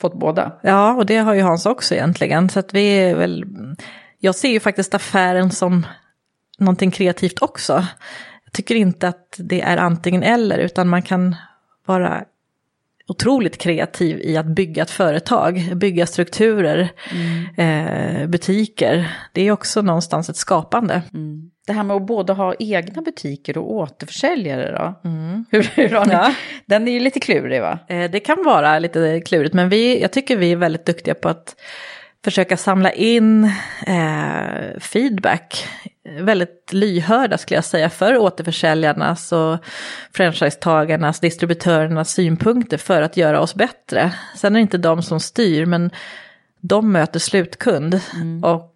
fått båda. Ja, och det har ju Hans också egentligen. Så att vi är väl, jag ser ju faktiskt affären som någonting kreativt också. Jag tycker inte att det är antingen eller, utan man kan vara otroligt kreativ i att bygga ett företag, bygga strukturer, eh, butiker. Det är också någonstans ett skapande. Det här med att både ha egna butiker och återförsäljare då? Hur, hur har ni? Ja. Den är ju lite klurig va? Eh, Det kan vara lite klurigt, men vi, jag tycker vi är väldigt duktiga på att försöka samla in eh, feedback. Väldigt lyhörda skulle jag säga för återförsäljarnas och franchisetagarnas, distributörernas synpunkter för att göra oss bättre. Sen är det inte de som styr, men de möter slutkund. Och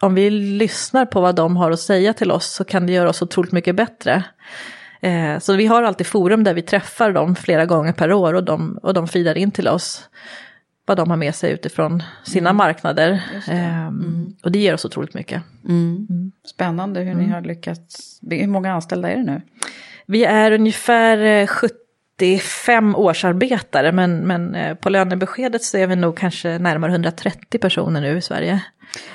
om vi lyssnar på vad de har att säga till oss så kan det göra oss otroligt mycket bättre. Eh, så vi har alltid forum där vi träffar dem flera gånger per år och de, och de feedar in till oss vad de har med sig utifrån sina mm. marknader. Det. Ehm, mm. Och det ger oss otroligt mycket. Mm. mm. Spännande hur ni mm. har lyckats. Hur många anställda är det nu? Vi är ungefär eh, 70 85 årsarbetare, men, men eh, på lönebeskedet så är vi nog kanske närmare 130 personer nu i Sverige.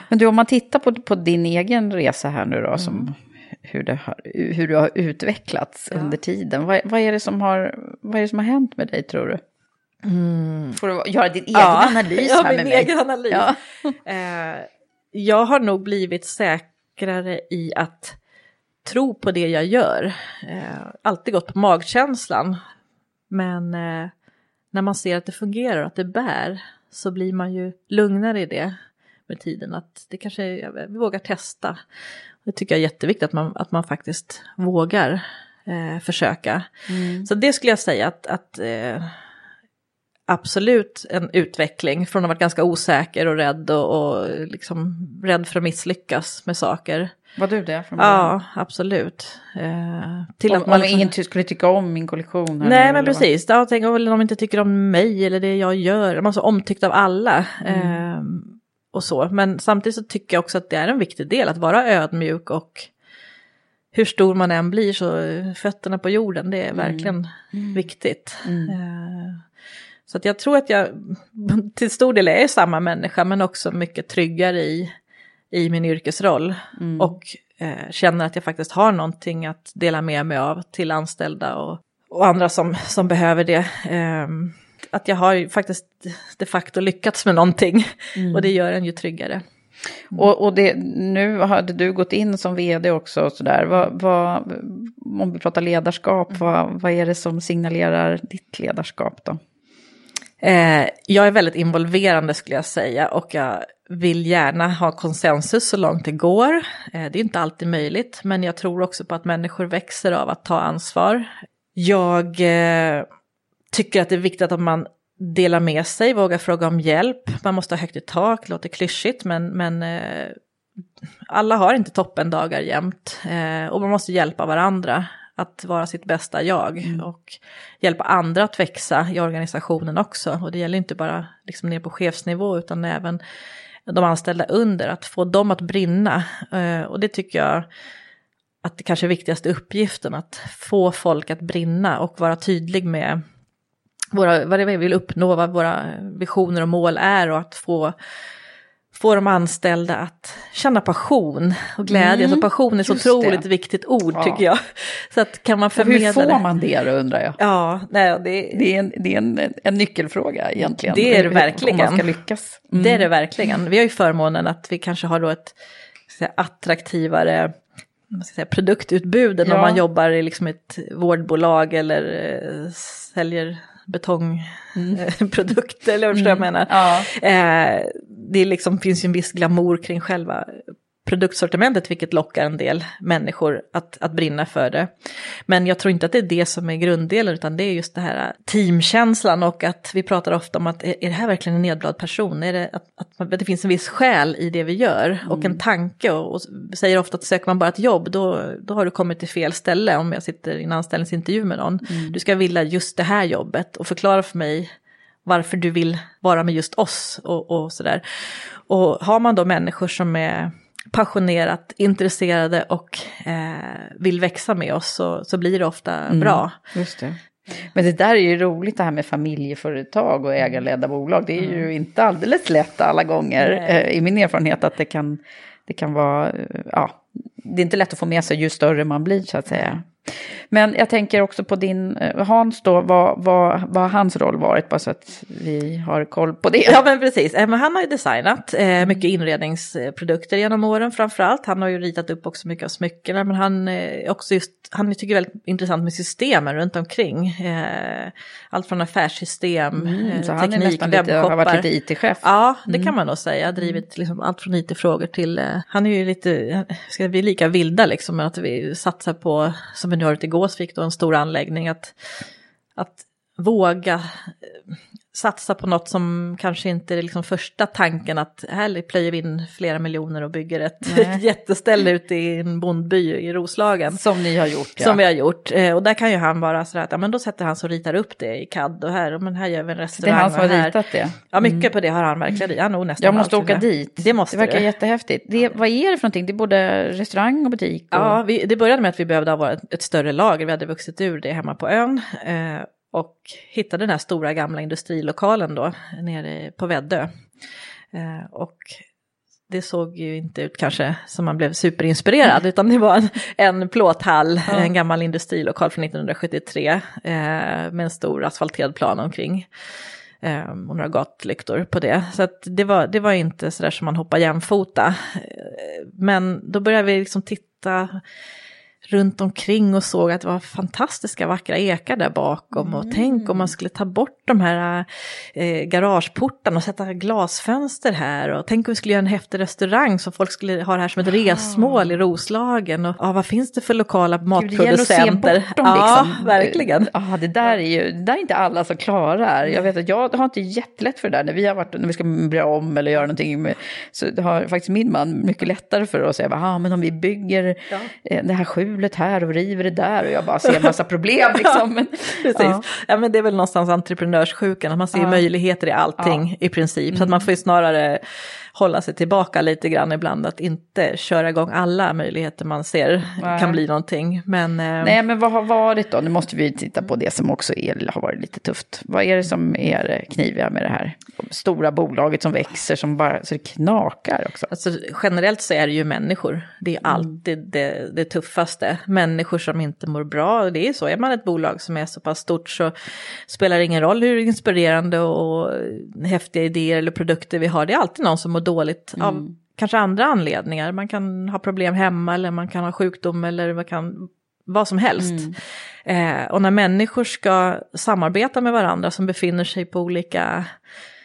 Men du, om man tittar på, på din egen resa här nu då, mm. som, hur, det har, hur du har utvecklats ja. under tiden, vad, vad, är det som har, vad är det som har hänt med dig tror du? Mm. Får du göra din egen ja. analys ja, här med mig? Ja, min egen analys. Ja. eh, jag har nog blivit säkrare i att tro på det jag gör. Eh, alltid gått på magkänslan. Men eh, när man ser att det fungerar och att det bär så blir man ju lugnare i det med tiden. Att det kanske, jag vågar testa. Det tycker jag är jätteviktigt att man, att man faktiskt vågar eh, försöka. Mm. Så det skulle jag säga att, att eh, absolut en utveckling från att ha varit ganska osäker och rädd och, och liksom rädd för att misslyckas med saker. Var du det? Från ja, absolut. Eh, till om, att man om liksom... skulle tycka om min kollektion? Nej, men precis. Ja, tänk om de inte tycker om mig eller det jag gör. Man är så omtyckt av alla. Mm. Eh, och så. Men samtidigt så tycker jag också att det är en viktig del att vara ödmjuk och hur stor man än blir så fötterna på jorden, det är mm. verkligen mm. viktigt. Mm. Eh, så att jag tror att jag till stor del är samma människa men också mycket tryggare i, i min yrkesroll. Mm. Och eh, känner att jag faktiskt har någonting att dela med mig av till anställda och, och andra som, som behöver det. Eh, att jag har ju faktiskt de facto lyckats med någonting mm. och det gör en ju tryggare. Mm. Och, och det, nu hade du gått in som vd också och sådär. Vad, vad, om vi pratar ledarskap, mm. vad, vad är det som signalerar ditt ledarskap då? Eh, jag är väldigt involverande skulle jag säga och jag vill gärna ha konsensus så långt det går. Eh, det är inte alltid möjligt men jag tror också på att människor växer av att ta ansvar. Jag eh, tycker att det är viktigt att man delar med sig, vågar fråga om hjälp. Man måste ha högt i tak, låter klyschigt men, men eh, alla har inte toppendagar jämt eh, och man måste hjälpa varandra att vara sitt bästa jag mm. och hjälpa andra att växa i organisationen också. Och det gäller inte bara liksom ner på chefsnivå utan även de anställda under, att få dem att brinna. Eh, och det tycker jag att det kanske är viktigaste uppgiften, att få folk att brinna och vara tydlig med våra, vad det är vi vill uppnå, vad våra visioner och mål är och att få få de anställda att känna passion och glädje. Mm, så passion är så otroligt det. viktigt ord ja. tycker jag. Så att kan man förmedla Hur får det? man det då undrar jag? Ja, nej, det, det är, en, det är en, en nyckelfråga egentligen. Det är det verkligen. Om man ska lyckas. Mm. Det är det verkligen. Vi har ju förmånen att vi kanske har då ett säga, attraktivare säga, produktutbud än ja. om man jobbar i liksom ett vårdbolag eller eh, säljer betongprodukter, mm. eller vad mm. jag menar. Ja. Eh, det liksom, finns ju en viss glamour kring själva produktsortimentet, vilket lockar en del människor att, att brinna för det. Men jag tror inte att det är det som är grunddelen, utan det är just det här teamkänslan och att vi pratar ofta om att är, det här verkligen en nedblad person? Är det att, att, det finns en viss själ i det vi gör mm. och en tanke och, och, säger ofta att söker man bara ett jobb då, då har du kommit till fel ställe om jag sitter i en anställningsintervju med någon. Mm. Du ska vilja just det här jobbet och förklara för mig varför du vill vara med just oss och, och sådär. Och har man då människor som är passionerat intresserade och eh, vill växa med oss så, så blir det ofta mm, bra. Just det. Men det där är ju roligt det här med familjeföretag och ägarledda bolag. Det är mm. ju inte alldeles lätt alla gånger eh, i min erfarenhet att det kan, det kan vara, eh, ja, det är inte lätt att få med sig ju större man blir så att säga. Men jag tänker också på din, eh, Hans då, vad, vad, vad har hans roll varit? Bara så att vi har koll på det. Ja men precis, eh, men han har ju designat eh, mycket inredningsprodukter genom åren framförallt. Han har ju ritat upp också mycket av smyckena men han också just, han tycker väldigt intressant med systemen runt omkring. Allt från affärssystem, mm, så teknik, han lite, har varit lite IT-chef. Ja, det mm. kan man nog säga. Drivit liksom allt från IT-frågor till, han är ju lite, ska vi lika vilda liksom, att vi satsar på, som vi nu har Gåsvik, då en stor anläggning, att, att våga eh, satsa på något som kanske inte är liksom första tanken att här plöjer vi in flera miljoner och bygger ett jätteställe ute i en bondby i Roslagen. Som ni har gjort ja. Som vi har gjort. Eh, och där kan ju han vara sådär att ja, men då sätter han sig och ritar upp det i CAD och här, men här gör vi en restaurang. Det är han som har ritat det? Ja, mycket mm. på det har han verkligen. Han nog nästan Jag måste åka dit. Det måste Det verkar du. jättehäftigt. Det, vad är det för någonting? Det är både restaurang och butik? Och... Ja, vi, det började med att vi behövde ha ett, ett större lager. Vi hade vuxit ur det hemma på ön. Eh, och hittade den här stora gamla industrilokalen då nere på Väddö. Eh, och det såg ju inte ut kanske som man blev superinspirerad, utan det var en, en plåthall, ja. en gammal industrilokal från 1973 eh, med en stor asfalterad plan omkring. Eh, och några gatlyktor på det. Så det, var, det var inte sådär som man hoppar jämfota. Eh, men då började vi liksom titta runt omkring och såg att det var fantastiska vackra ekar där bakom. Mm. Och tänk om man skulle ta bort de här eh, garageportarna och sätta glasfönster här. Och tänk om vi skulle göra en häftig restaurang så folk skulle ha det här som ett wow. resmål i Roslagen. Och ja, vad finns det för lokala matproducenter? Gud, ja, liksom. verkligen. Ja, det där är ju, det där är inte alla som klarar. Jag vet att jag har inte jättelätt för det där när vi har varit, när vi ska börja om eller göra någonting. Med, så har faktiskt min man mycket lättare för att säga, ja men om vi bygger ja. eh, det här skjulet här och river det där och jag bara ser en massa problem liksom. Men, Precis. Ja. ja. men det är väl någonstans entreprenörssjukan, att man ser ja. möjligheter i allting i princip. Mm. Så att man får ju snarare hålla sig tillbaka lite grann ibland, att inte köra igång alla möjligheter man ser Nej. kan bli någonting. Men, eh... Nej, men vad har varit då? Nu måste vi titta på det som också är, har varit lite tufft. Vad är det som är kniviga med det här? Stora bolaget som växer som bara så det knakar också. Alltså, generellt så är det ju människor. Det är mm. alltid det, det tuffaste. Människor som inte mår bra. Det är så, är man ett bolag som är så pass stort så spelar det ingen roll hur inspirerande och häftiga idéer eller produkter vi har. Det är alltid någon som mår dåligt mm. av kanske andra anledningar. Man kan ha problem hemma eller man kan ha sjukdom eller man kan vad som helst. Mm. Eh, och när människor ska samarbeta med varandra som befinner sig på olika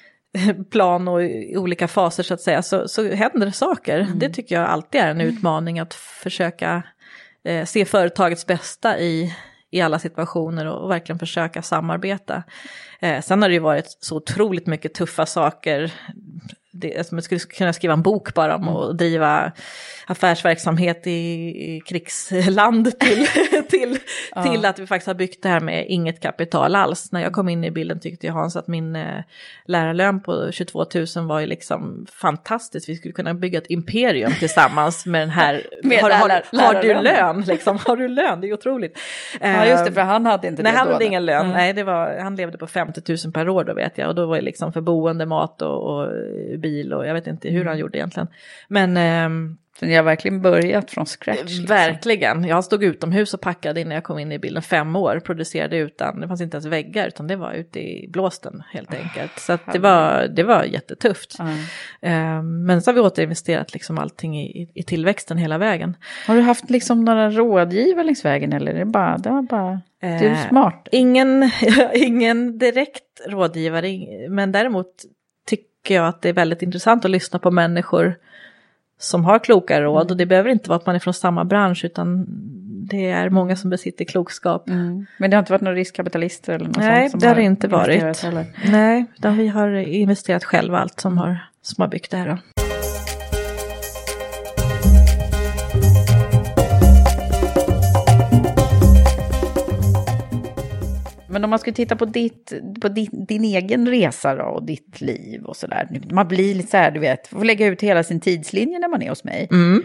plan och i olika faser så att säga, så, så händer det saker. Mm. Det tycker jag alltid är en utmaning att försöka eh, se företagets bästa i, i alla situationer och, och verkligen försöka samarbeta. Eh, sen har det ju varit så otroligt mycket tuffa saker det, alltså man skulle kunna skriva en bok bara om att mm. driva affärsverksamhet i, i krigsland till, till, ja. till att vi faktiskt har byggt det här med inget kapital alls. När jag kom in i bilden tyckte jag Hans att min eh, lärarlön på 22 000 var ju liksom fantastiskt. Vi skulle kunna bygga ett imperium tillsammans med den här, med har, har, har, du lön? Liksom, har du lön? Det är otroligt. Ja just det, för han hade inte nej, det han hade ingen lön. Mm. Nej, det var, han levde på 50 000 per år då vet jag. Och då var det liksom för boende, mat och, och bil och jag vet inte hur han mm. gjorde egentligen. Men eh, ni har verkligen börjat från scratch? Liksom. Verkligen. Jag stod utomhus och packade innan jag kom in i bilden. Fem år producerade utan, det fanns inte ens väggar utan det var ute i blåsten helt ah, enkelt. Så det, var, det var jättetufft. Mm. men så har vi återinvesterat liksom allting i, i tillväxten hela vägen. Har du haft liksom några rådgivare längs vägen eller är det bara, det var bara du är eh, smart? Ingen, ingen direkt rådgivare men däremot tycker jag att det är väldigt intressant att lyssna på människor som har kloka råd. Mm. Och det behöver inte vara att man är från samma bransch utan det är många som besitter klokskap. Mm. Men det har inte varit några riskkapitalister eller något Nej, sånt? Nej, det har det inte varit. Nej, utan vi har investerat själva allt som har, som har byggt det här. Då. Men om man skulle titta på, ditt, på ditt, din egen resa då, och ditt liv och sådär. Man blir lite så här, du vet, får lägga ut hela sin tidslinje när man är hos mig. Mm.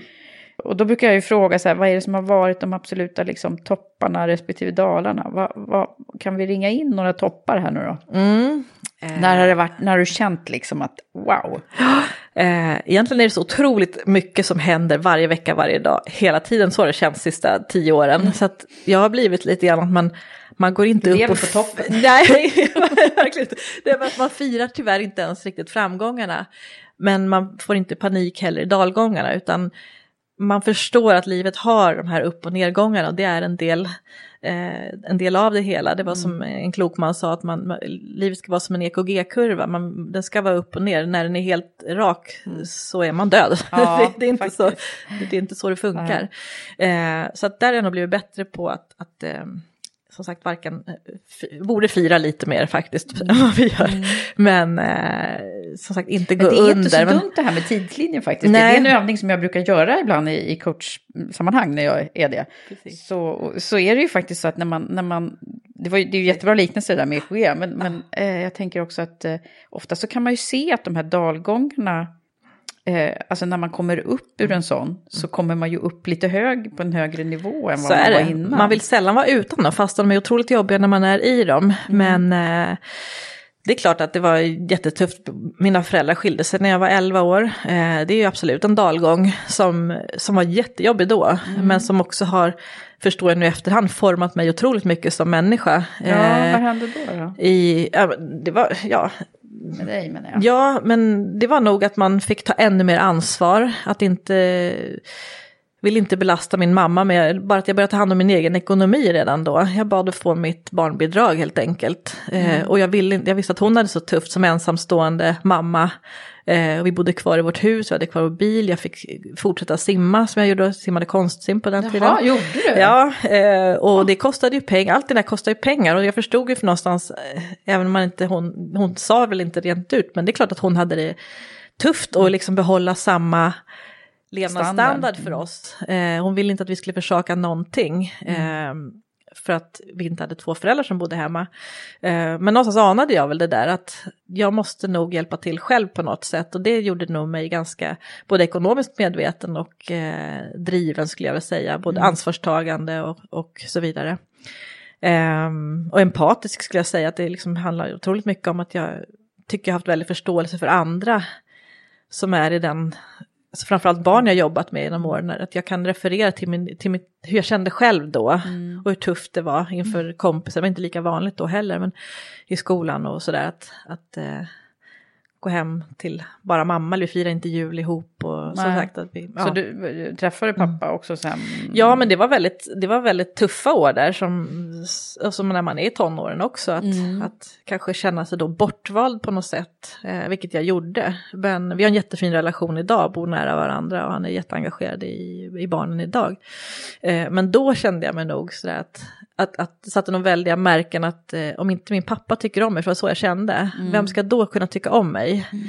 Och då brukar jag ju fråga så här, vad är det som har varit de absoluta liksom, topparna respektive dalarna? Va, va, kan vi ringa in några toppar här nu då? Mm. När har det varit, när har du känt liksom att wow? Eh, egentligen är det så otroligt mycket som händer varje vecka, varje dag. Hela tiden så har det känts de sista tio åren. Mm. Så att jag har blivit lite grann att man man går inte upp och... på toppen. Nej, verkligen Det är att man firar tyvärr inte ens riktigt framgångarna. Men man får inte panik heller i dalgångarna utan man förstår att livet har de här upp och nedgångarna och det är en del, eh, en del av det hela. Det var mm. som en klok man sa att man, livet ska vara som en EKG-kurva, man, den ska vara upp och ner. När den är helt rak mm. så är man död. Ja, det, det, är inte så, det är inte så det funkar. Eh, så att där har jag nog blivit bättre på att, att eh, som sagt varken, eh, borde fira lite mer faktiskt än vad vi gör. Mm. Men eh, som sagt inte gå under. Det är inte så men... dumt det här med tidslinjen faktiskt. Nej. Det är en övning som jag brukar göra ibland i, i coachsammanhang när jag är det. Så, så är det ju faktiskt så att när man, när man det, var, det är ju jättebra liknelse det där med EKG, men, men eh, jag tänker också att eh, ofta så kan man ju se att de här dalgångarna Eh, alltså när man kommer upp ur en sån så kommer man ju upp lite hög på en högre nivå än vad man var innan. Man vill sällan vara utan dem fast de är otroligt jobbiga när man är i dem. Mm. Men eh, det är klart att det var jättetufft. Mina föräldrar skilde sig när jag var 11 år. Eh, det är ju absolut en dalgång som, som var jättejobbig då. Mm. Men som också har, förstår jag nu i efterhand, format mig otroligt mycket som människa. Ja, eh, vad hände då? då? I, det var, ja, med dig menar jag. Ja, men det var nog att man fick ta ännu mer ansvar. Att inte vill inte belasta min mamma med, bara att jag började ta hand om min egen ekonomi redan då. Jag bad att få mitt barnbidrag helt enkelt. Eh, mm. Eh, och jag, ville, jag visste att hon hade så tufft som ensamstående mamma. Eh, vi bodde kvar i vårt hus, vi hade kvar vår bil, jag fick fortsätta simma som jag gjorde, simmade konstsim på den Jaha, tiden. Gjorde du? Ja, eh, och ja. det kostade ju pengar, allt det där kostade ju pengar och jag förstod ju för någonstans, eh, även om man inte, hon, hon sa väl inte rent ut, men det är klart att hon hade det tufft att liksom behålla samma levnadsstandard för mm. oss. Eh, hon ville inte att vi skulle försaka någonting. Mm. För att vi inte hade två föräldrar som bodde hemma. Eh, men någonstans anade jag väl det där att jag måste nog hjälpa till själv på något sätt. Och det gjorde nog mig ganska både ekonomiskt medveten och eh, driven skulle jag vilja säga. Både mm. ansvarstagande och, och så vidare. Um, och empatisk skulle jag säga att det liksom handlar otroligt mycket om att jag tycker jag haft väldigt förståelse för andra som är i den alltså framförallt barn jag jobbat med genom åren, att jag kan referera till, min, till mitt, hur jag kände själv då mm. och hur tufft det var inför kompisar, det var inte lika vanligt då heller, men i skolan och sådär att, att eh, gå hem till bara mamma, eller vi firar inte jul ihop. Och så sagt att vi, ja. så du träffade pappa mm. också sen? Ja, men det var väldigt, det var väldigt tuffa år där, som, som när man är i tonåren också. Att, mm. att kanske känna sig då bortvald på något sätt, eh, vilket jag gjorde. Men vi har en jättefin relation idag, bor nära varandra och han är jätteengagerad i, i barnen idag. Eh, men då kände jag mig nog sådär att att, att satte de väldiga märken att eh, om inte min pappa tycker om mig, för det var så jag kände, mm. vem ska då kunna tycka om mig? Mm.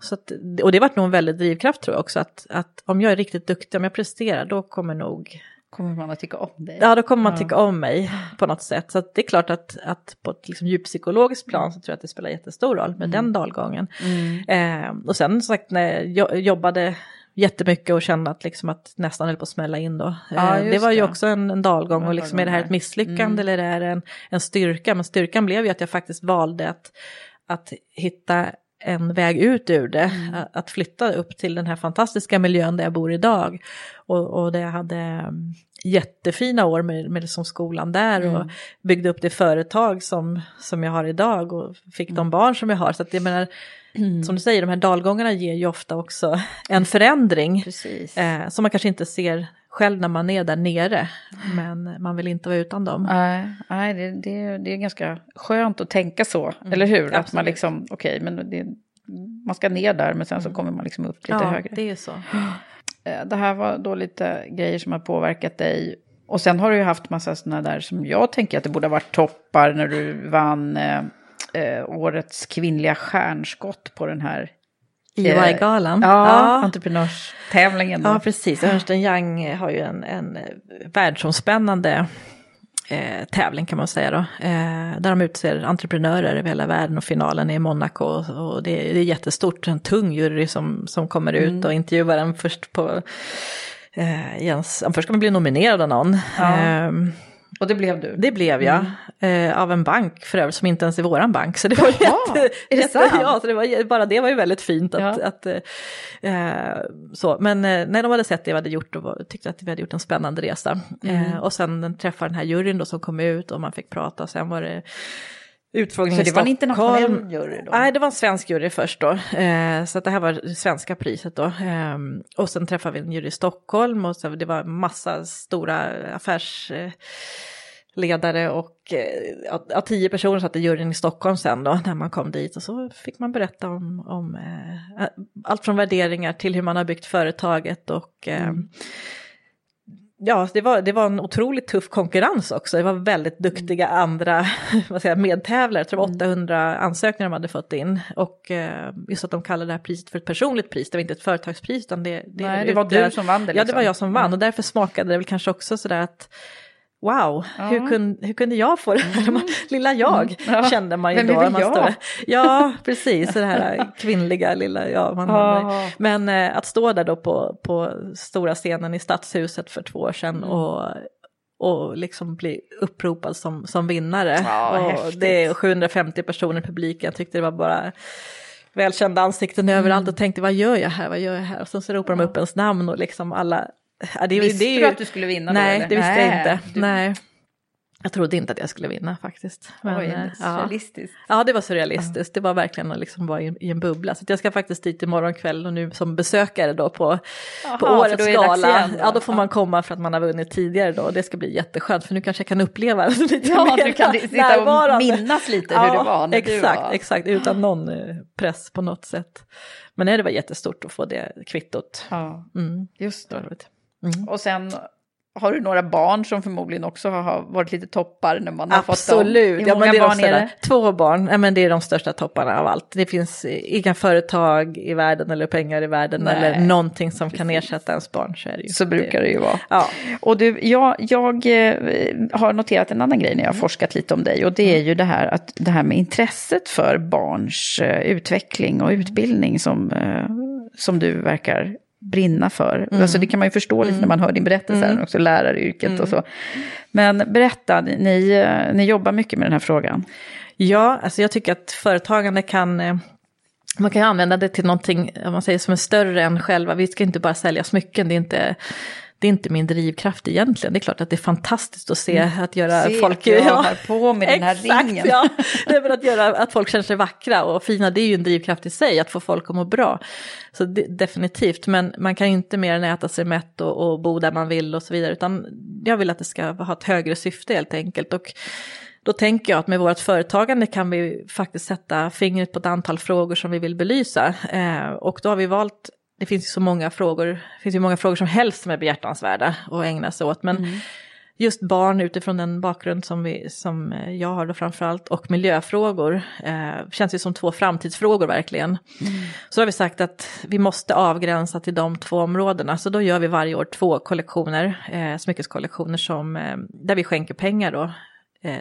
Så att, och det var nog en väldig drivkraft tror jag också, att, att om jag är riktigt duktig, om jag presterar, då kommer nog... Kommer man att tycka om dig? Ja, då kommer man ja. tycka om mig på något sätt. Så det är klart att, att på ett liksom djuppsykologiskt plan så tror jag att det spelar jättestor roll med mm. den dalgången. Mm. Eh, och sen som sagt när jag jobbade jättemycket och kände att, liksom att nästan höll på att smälla in då. Ja, eh, det var ju också en, en dalgång och liksom är det här ett misslyckande mm. eller är det en, en styrka? Men styrkan blev ju att jag faktiskt valde att, att hitta en väg ut ur det, mm. att flytta upp till den här fantastiska miljön där jag bor idag. Och, och där jag hade mm, jättefina år med, med som skolan där mm. och byggde upp det företag som, som jag har idag och fick de mm. barn som jag har. Så att jag menar, Mm. Som du säger, de här dalgångarna ger ju ofta också en förändring. Eh, som man kanske inte ser själv när man är där nere. Men man vill inte vara utan dem. Nej, nej det, det, det är ganska skönt att tänka så, mm. eller hur? Absolut. Att man liksom, okej, okay, men det, man ska ner där men sen så mm. kommer man liksom upp lite ja, högre. det är så. Eh, det här var då lite grejer som har påverkat dig. Och sen har du ju haft massa sådana där som jag tänker att det borde ha varit toppar när du vann eh, eh, årets kvinnliga stjärnskott på den här EY-galan. Ja, ja, entreprenörstävlingen. Ja, precis. Ernst Young har ju en, en världsomspännande eh, tävling kan man säga då. Eh, där de utser entreprenörer över hela världen och finalen är i Monaco. Och det, det är jättestort, en tung jury som, som kommer ut mm. och intervjuar den först på eh, Jens, först ska man bli nominerad av någon. Ja. Eh, och det blev du? Det blev jag. Mm. Eh, av en bank för övrigt som inte ens är våran bank. Så det var Jaha, jätte, är det sant? Ja, så det var, bara det var ju väldigt fint. Att, ja. att eh, så. Men eh, när de hade sett det vi hade gjort och tyckte att vi hade gjort en spännande resa. Mm. Eh, och sen träffade den här juryn då som kom ut och man fick prata. Och sen var det utfrågning Så det var en internationell jury då? Nej, det var en svensk jury först då. Eh, så det här var svenska priset då. Eh, och sen träffade vi en jury i Stockholm och så, det var massa stora affärsledare och eh, ja, tio personer satt i juryn i Stockholm sen då när man kom dit och så fick man berätta om, om eh, allt från värderingar till hur man har byggt företaget och eh, mm ja, det var, det var en otroligt tuff konkurrens också. Det var väldigt duktiga mm. andra vad säger, medtävlare. Jag tror det var 800 mm. ansökningar de hade fått in. Och eh, just att de kallade det här priset för ett personligt pris. Det var inte ett företagspris utan det... det Nej, det var du som vann det. Liksom. Ja, det var jag som vann. Och därför smakade det väl kanske också sådär att wow, ja. hur, kunde, hur kunde jag få det här? Mm. Lilla jag mm. ja. kände man ju Vem då. Vem jag? Ja, precis, det här kvinnliga lilla jag. Man ja. Men äh, att stå där då på, på stora scenen i Stadshuset för två år sedan mm. och och liksom bli uppropad som, som vinnare. Ja, och det är 750 personer i publiken, jag tyckte det var bara välkända ansikten överallt och tänkte vad gör jag här, vad gör jag här? Och sen så ropar de upp ens namn och liksom alla... Ja, det, Visste det ju, du att du skulle vinna då, Nej, eller? det visste Nej, jag inte. du- Nej. Jag trodde inte att jag skulle vinna faktiskt. Men, Oj, eh, är ja. surrealistiskt. Ja, det var surrealistiskt. Det var verkligen att liksom vara i, i en bubbla. Så jag ska faktiskt dit imorgon kväll och nu som besökare då på, på Jaha, för årets då gala. då. Ja, då får man komma för att man har vunnit tidigare då. Och det ska bli jätteskönt för nu kanske jag kan uppleva lite Ja, mer du kan sitta och minnas lite hur det var när du exakt, var- exakt, utan någon eh, press på något sätt. Men nej, det var jättestort att få det kvittot. Ja, Mm. just det. Mm. Och sen har du några barn som förmodligen också har varit lite toppar när man har fått Absolut, dem. Hur ja, många men det är de är det? Två barn, ja, men det är de största topparna av allt. Det finns inga företag i världen eller pengar i världen Nej, eller någonting som kan ersätta ens barn. Så, ju. Så brukar det ju vara. Ja. Och du, jag, jag eh, har noterat en annan grej när jag har forskat lite om dig och det är ju det här, att, det här med intresset för barns eh, utveckling och utbildning som, eh, som du verkar brinna för. Alltså det kan man ju förstå lite när man hör din berättelse, här, också läraryrket och så. Men berätta, ni, eh, ni jobbar mycket med den här frågan. Ja, alltså jag tycker att företagande kan, eh, man kan använda det till någonting, om man säger som är större än själva. Vi ska inte bara sälja smycken, det är inte, det är inte min drivkraft egentligen. Det är klart att det är fantastiskt att se att göra Se folk... att jag har på med den här exakt, ringen. Ja, det är väl att göra att folk känner sig vackra och fina, det är ju en drivkraft i sig, att få folk att må bra. Så det, definitivt, men man kan inte mer än äta sig mätt och, och bo där man vill och så vidare, utan jag vill att det ska ha ett högre syfte helt enkelt. Och då tänker jag att med vårt företagande kan vi faktiskt sätta fingret på ett antal frågor som vi vill belysa. Eh, och då har vi valt, det finns ju så många frågor, det finns ju många frågor som helst som är behjärtansvärda att ägna sig åt. Men just barn utifrån den bakgrund som, vi, som eh, jag har då framförallt och miljöfrågor eh, känns ju som två framtidsfrågor verkligen. Så då har vi sagt att vi måste avgränsa till de två områdena. Så då gör vi varje år två kollektioner, eh, smyckeskollektioner som, eh, där vi skänker pengar då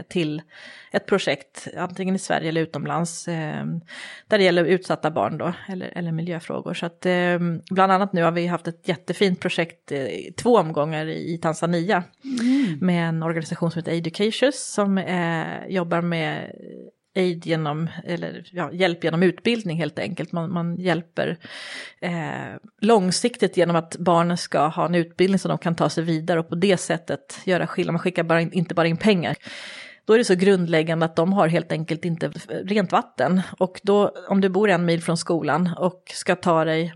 till ett projekt, antingen i Sverige eller utomlands, eh, där det gäller utsatta barn då, eller, eller miljöfrågor. Så att eh, bland annat nu har vi haft ett jättefint projekt eh, två omgångar i, Tanzania med en organisation som heter Educatious som eh, jobbar med aid genom, eller ja, hjälp genom utbildning helt enkelt. Man, man hjälper eh, långsiktigt genom att barnen ska ha en utbildning så de kan ta sig vidare och på det sättet göra skillnad. Man skickar bara in, inte bara in pengar. Då är det så grundläggande att de har helt enkelt inte rent vatten. Och då, om du bor en mil från skolan och ska ta dig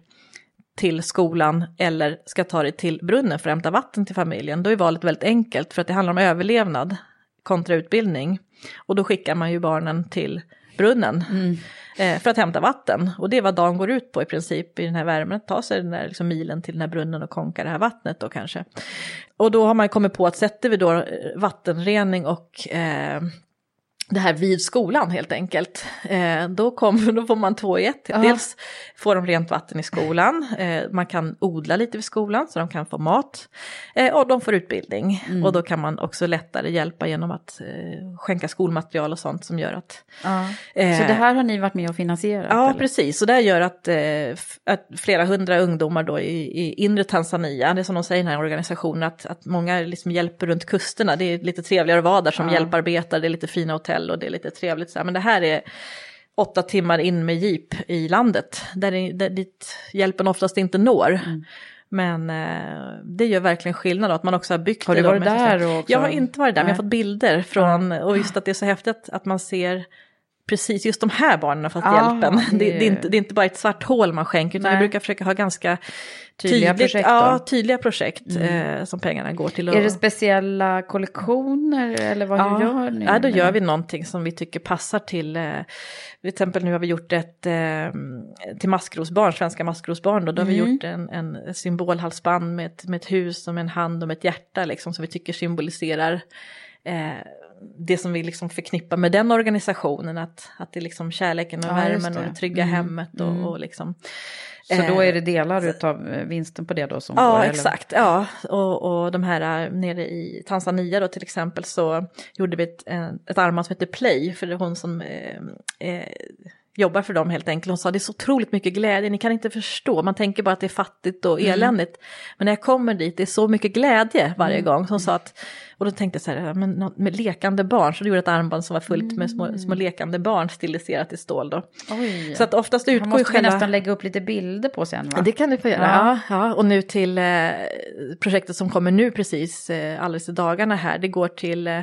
till skolan eller ska ta dig till brunnen för att hämta vatten till familjen, då är valet väldigt enkelt för att det handlar om överlevnad kontra utbildning. Och då skickar man ju barnen till brunnen eh, för att hämta vatten. Och det är vad dagen går ut på i princip i den här värmen, att ta sig den där liksom, milen till den här brunnen och konka det här vattnet då kanske. Och då har man kommit på att sätter vi då eh, vattenrening och eh, det här vid skolan helt enkelt. Eh, då, kommer, då får man två i ett. Dels får de rent vatten i skolan, eh, man kan odla lite vid skolan så de kan få mat. Eh, och de får utbildning. Mm. Och då kan man också lättare hjälpa genom att eh, skänka skolmaterial och sånt som gör att... Eh, Så det här har ni varit med och finansierat? Ja, eller? precis. Och det gör att, eh, att flera hundra ungdomar då i, i inre Tanzania, det är som de säger i den här organisationen, att, att många liksom hjälper runt kusterna. Det är lite trevligare att vara där som Ja. hjälparbetare, det är lite fina hotell och det är lite trevligt. Så här. Men det här är åtta timmar in med jeep i landet, där, det, där dit hjälpen oftast inte når. Mm. Men eh, det gör verkligen skillnad att man också har byggt Har du det varit där också? Jag har inte varit där, men jag har Nej. fått bilder från, och just att det är så häftigt att man ser precis just de här barnen har fått Ja, hjälpen. Det, det- är inte, det är inte bara ett svart hål man skänker, utan Nej. vi brukar försöka ha ganska Tydliga tydligt, projekt ja, tydliga projekt Mm. eh, som pengarna går till. Är det och- speciella kollektioner eller vad hur gör ni? Ja, då gör vi någonting som vi tycker passar till, eh, till exempel nu har vi gjort ett eh, till maskrosbarn, svenska maskrosbarn då, då har vi Mm. gjort en, en symbolhalsband med ett, med ett hus och med en hand och med ett hjärta liksom som vi tycker symboliserar eh, det som vi liksom förknippar med den organisationen, att, att det är liksom kärleken och Ja, värmen och det. trygga Mm. hemmet och, Mm. och liksom. Så då eh, är det delar av vinsten på det då som går? Ja, eller? exakt. Ja, och, och de här eh, nere i Tanzania då till exempel så gjorde vi ett, ett armband som heter Play, för det är hon som eh, eh, jobbar för dem helt enkelt. Hon sa det är så otroligt mycket glädje, ni kan inte förstå. Man tänker bara att det är fattigt och Mm. eländigt. Men när jag kommer dit, det är så mycket glädje varje Mm. gång. Så hon sa att, och då tänkte jag så här, men något med lekande barn, så du gjorde ett armband som var fullt med små, små lekande barn stiliserat i stål då. Oj. Så att oftast utgår ju måste själva... nästan lägga upp lite bilder på sen va? Det kan du få göra. Ja. Ja. Ja, och nu till eh, projektet som kommer nu precis eh, alldeles i dagarna här. Det går till eh,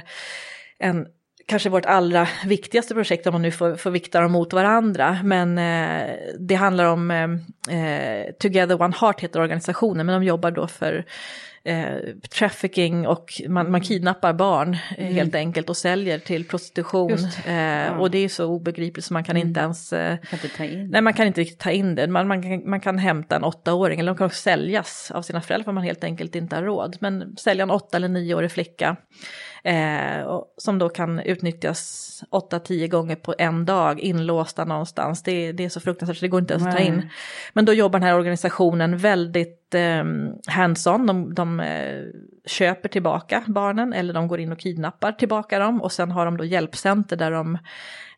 en kanske vårt allra viktigaste projekt om man nu får, får vikta dem mot varandra. Men eh, det handlar om eh, eh, Together One Heart heter organisationen, men de jobbar då för eh, trafficking och man, man kidnappar barn eh, Mm. helt enkelt och säljer till prostitution. Eh, Ja. Och det är så obegripligt så man kan inte ens... Eh, Kan inte ta in. Nej, man kan inte riktigt ta in det. Man, man, kan, man kan hämta en åttaåring eller de kan också säljas av sina föräldrar för man helt enkelt inte har råd. Men sälja en åtta eller nioårig flicka eh, som då kan utnyttjas åtta, tio gånger på en dag inlåsta någonstans. Det, det är så fruktansvärt så det går inte ens att ta in. Men då jobbar den här organisationen väldigt eh, hands-on. De, de eh, köper tillbaka barnen eller de går in och kidnappar tillbaka dem och sen har de då hjälpcenter där de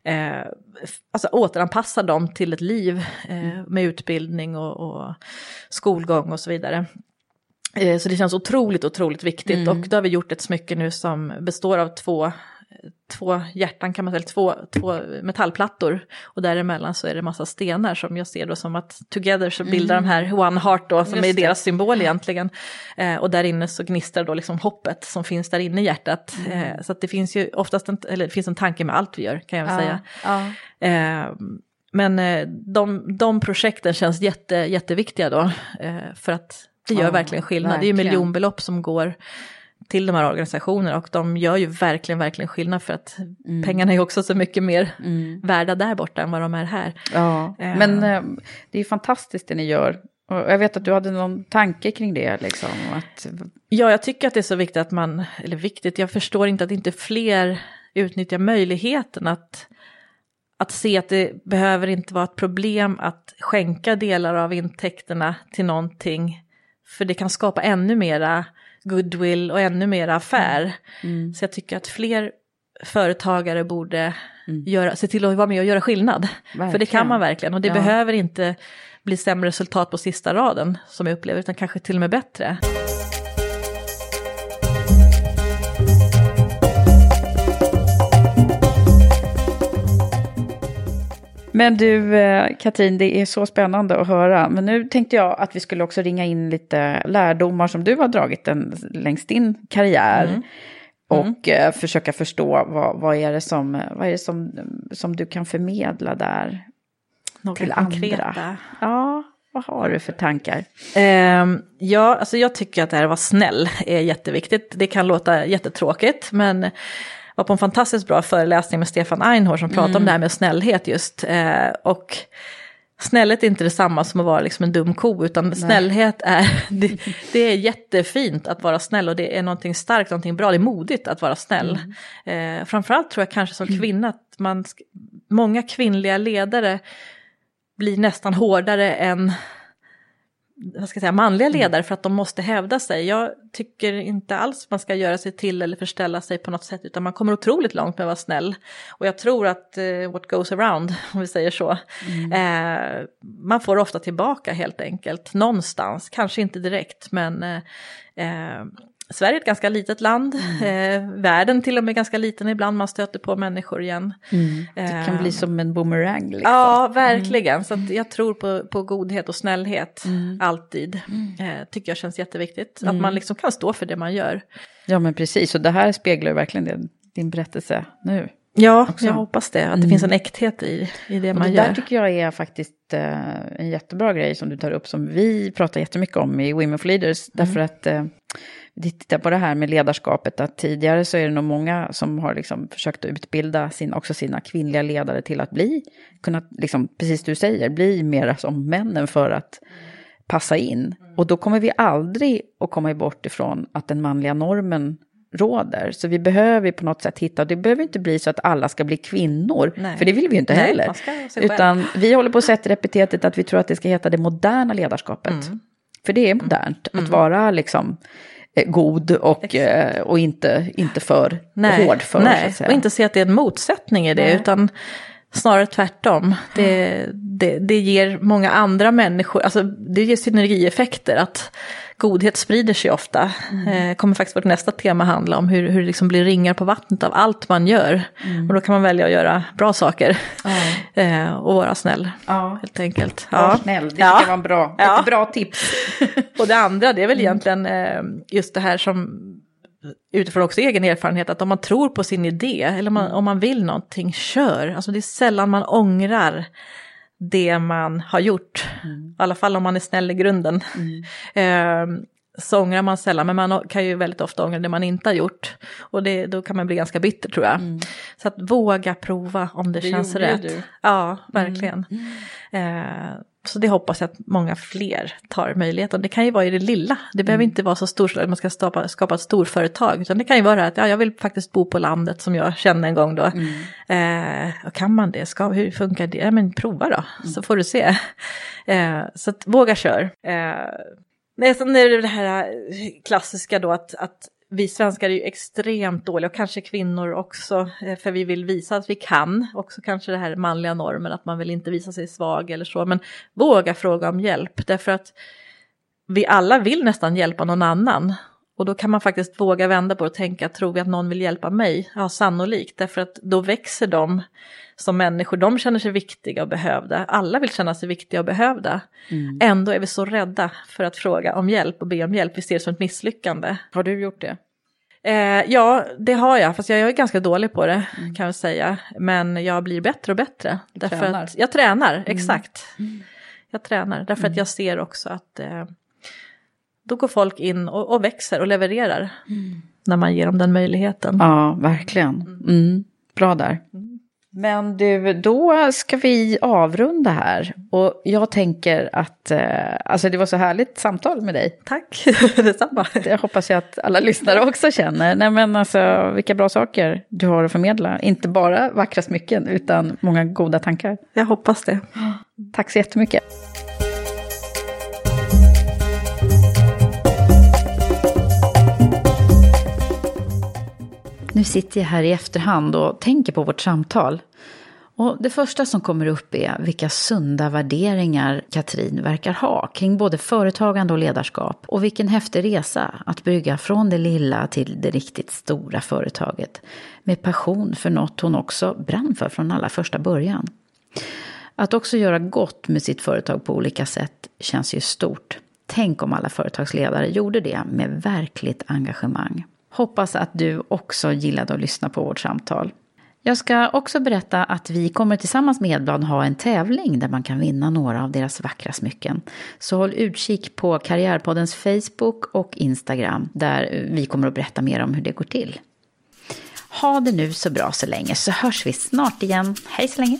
eh, alltså återanpassa dem till ett liv eh, med utbildning och, och skolgång och så vidare. Eh, så det känns otroligt, otroligt viktigt Mm. och då har vi gjort ett smycke nu som består av två två hjärtan kan man säga, två, två metallplattor och däremellan så är det massa stenar som jag ser då som att together så bildar de här One Heart då som Mm. Just är det. deras symbol egentligen. Eh, och där inne så gnistrar då liksom hoppet som finns där inne i hjärtat. Mm. Eh, så att det finns ju oftast en, eller det finns en tanke med allt vi gör kan jag väl säga. Ja. Eh, men eh, de, de projekten känns jätte, jätteviktiga då. Eh, för att det gör Ja, verkligen skillnad. Det är ju verkligen. miljonbelopp som går till de här organisationerna och de gör ju verkligen, verkligen skillnad för att Mm. pengarna är också så mycket mer värda där borta än vad de är här. Ja, Eh. men eh, det är fantastiskt det ni gör. Och jag vet att du hade någon tanke kring det, liksom. Att, Ja, jag tycker att det är så viktigt att man, eller viktigt, jag förstår inte att inte fler utnyttjar möjligheten att, att se att det behöver inte vara ett problem att skänka delar av intäkterna till någonting, för det kan skapa ännu mera goodwill och ännu mera affär. Mm. Så jag tycker att fler företagare borde göra, se till att vara med och göra skillnad. För det Verkligen. kan man verkligen och det Ja. behöver inte bli sämre resultat på sista raden som jag upplever, utan kanske till och med bättre. Men du, eh, Katrin, det är så spännande att höra. Men nu tänkte jag att vi skulle också ringa in lite lärdomar som du har dragit en, längs din karriär. Mm. Och eh, försöka förstå vad, vad är det, som, vad är det som, som du kan förmedla där Några till konkreta. andra. Ja, vad har du för tankar? Ehm, ja, alltså jag tycker att det här att vara snäll är jätteviktigt. Det kan låta jättetråkigt, men var på en fantastiskt bra föreläsning med Stefan Einhorn som pratade om det här med snällhet just. Eh, och snällhet är inte detsamma som att vara liksom en dum ko, utan snällhet är, det, det är jättefint att vara snäll och det är någonting starkt, någonting bra, det är modigt att vara snäll. Eh, framförallt tror jag kanske som kvinna att man, många kvinnliga ledare blir nästan hårdare än vad ska jag säga, manliga ledare för att de måste hävda sig. Jag tycker inte alls man ska göra sig till eller förställa sig på något sätt utan man kommer otroligt långt med att vara snäll. Och jag tror att eh, what goes around, om vi säger så, eh, man får ofta tillbaka helt enkelt någonstans, kanske inte direkt men eh, eh, Sverige är ett ganska litet land, eh, världen till och med ganska liten ibland, man stöter på människor igen. Det kan bli som en boomerang. Liksom. Ja, verkligen. Så att jag tror på, på godhet och snällhet alltid. Eh, tycker jag känns jätteviktigt. Att man liksom kan stå för det man gör. Ja, men precis. Och det här speglar ju verkligen det, din berättelse nu. Ja, Också. jag hoppas det. Att det finns en äkthet i, i det Och man det gör. där tycker jag är faktiskt eh, en jättebra grej som du tar upp, som vi pratar jättemycket om i Women for Leaders. Därför att eh, vi tittar på det här med ledarskapet, att tidigare så är det nog många som har liksom försökt utbilda sin, också sina kvinnliga ledare till att bli, kunna, liksom, precis du säger, bli mera som männen för att passa in. Och då kommer vi aldrig att komma bort ifrån att den manliga normen råder. Så vi behöver på något sätt hitta, och det behöver inte bli så att alla ska bli kvinnor, Nej. för det vill vi ju inte Nej, heller. Utan vi håller på att sätta epitetet att vi tror att det ska heta det moderna ledarskapet. Mm. För det är modernt att vara liksom eh, god och, eh, och inte, inte för hård för. nej. och inte se att det är en motsättning i det, Nej. utan Snarare tvärtom. Det, det, det ger många andra människor, alltså det ger synergieffekter. att godhet sprider sig ofta. Mm. Eh, kommer faktiskt vårt nästa tema handla om hur, hur det liksom blir ringar på vattnet av allt man gör. Mm. Och då kan man välja att göra bra saker. Mm. Eh, och vara snäll, ja. helt enkelt. Var ja. snäll, det ja. var bra, ja. ett bra tips. och det andra, det är väl mm. egentligen eh, just det här som utifrån också egen erfarenhet, att om man tror på sin idé eller man, mm. om man vill någonting, kör. Alltså det är sällan man ångrar det man har gjort. Mm. I alla fall om man är snäll i grunden. Mm. Eh, så ångrar man sällan, men man kan ju väldigt ofta ångra det man inte har gjort. Och det, då kan man bli ganska bitter tror jag. Mm. Så att våga prova om det, det känns rätt. Du. Ja, verkligen. Mm. Eh, så det hoppas jag att många fler tar möjligheten. Det kan ju vara i det lilla. Det behöver mm. inte vara så stort att man ska skapa, skapa ett storföretag. Utan det kan ju vara att ja, jag vill faktiskt bo på landet som jag kände en gång då. Mm. Eh, kan man det? Ska, hur funkar det? Ja, men prova då, mm. så får du se. Eh, så att, våga kör. Eh, nej, sen är det det här klassiska då att, att vi svenskar är ju extremt dåliga och kanske kvinnor också, eh, för vi vill visa att vi kan. Också kanske det här manliga normen att man vill inte visa sig svag eller så, men våga fråga om hjälp därför att vi alla vill nästan hjälpa någon annan. Och då kan man faktiskt våga vända på det och tänka, tror vi att någon vill hjälpa mig? Ja, sannolikt, därför att då växer de som människor, de känner sig viktiga och behövda. Alla vill känna sig viktiga och behövda. Mm. Ändå är vi så rädda för att fråga om hjälp och be om hjälp. Vi ser det som ett misslyckande. Har du gjort det? Eh, ja, det har jag, fast jag är ganska dålig på det mm. kan jag säga. Men jag blir bättre och bättre. Därför tränar. Jag tränar, mm. exakt. Mm. Jag tränar, därför att mm. jag ser också att eh, då går folk in och, och växer och levererar. Mm. När man ger dem den möjligheten. Ja, verkligen. Mm. Bra där. Men du, då ska vi avrunda här. Och jag tänker att, eh, alltså det var så härligt samtal med dig. Tack, detsamma. Jag hoppas jag att alla lyssnare också känner. Nej men alltså, vilka bra saker du har att förmedla. Inte bara vackra smycken, utan många goda tankar. Jag hoppas det. Tack så jättemycket. Nu sitter jag här i efterhand och tänker på vårt samtal. Och det första som kommer upp är vilka sunda värderingar Katrin verkar ha kring både företagande och ledarskap. Och vilken häftig resa att bygga från det lilla till det riktigt stora företaget. Med passion för något hon också brann för från allra första början. Att också göra gott med sitt företag på olika sätt känns ju stort. Tänk om alla företagsledare gjorde det med verkligt engagemang. Hoppas att du också gillade att lyssna på vårt samtal. Jag ska också berätta att vi kommer tillsammans med Edblad ha en tävling där man kan vinna några av deras vackra smycken. Så håll utkik på Karriärpoddens Facebook och Instagram där vi kommer att berätta mer om hur det går till. Ha det nu så bra så länge så hörs vi snart igen. Hej så länge!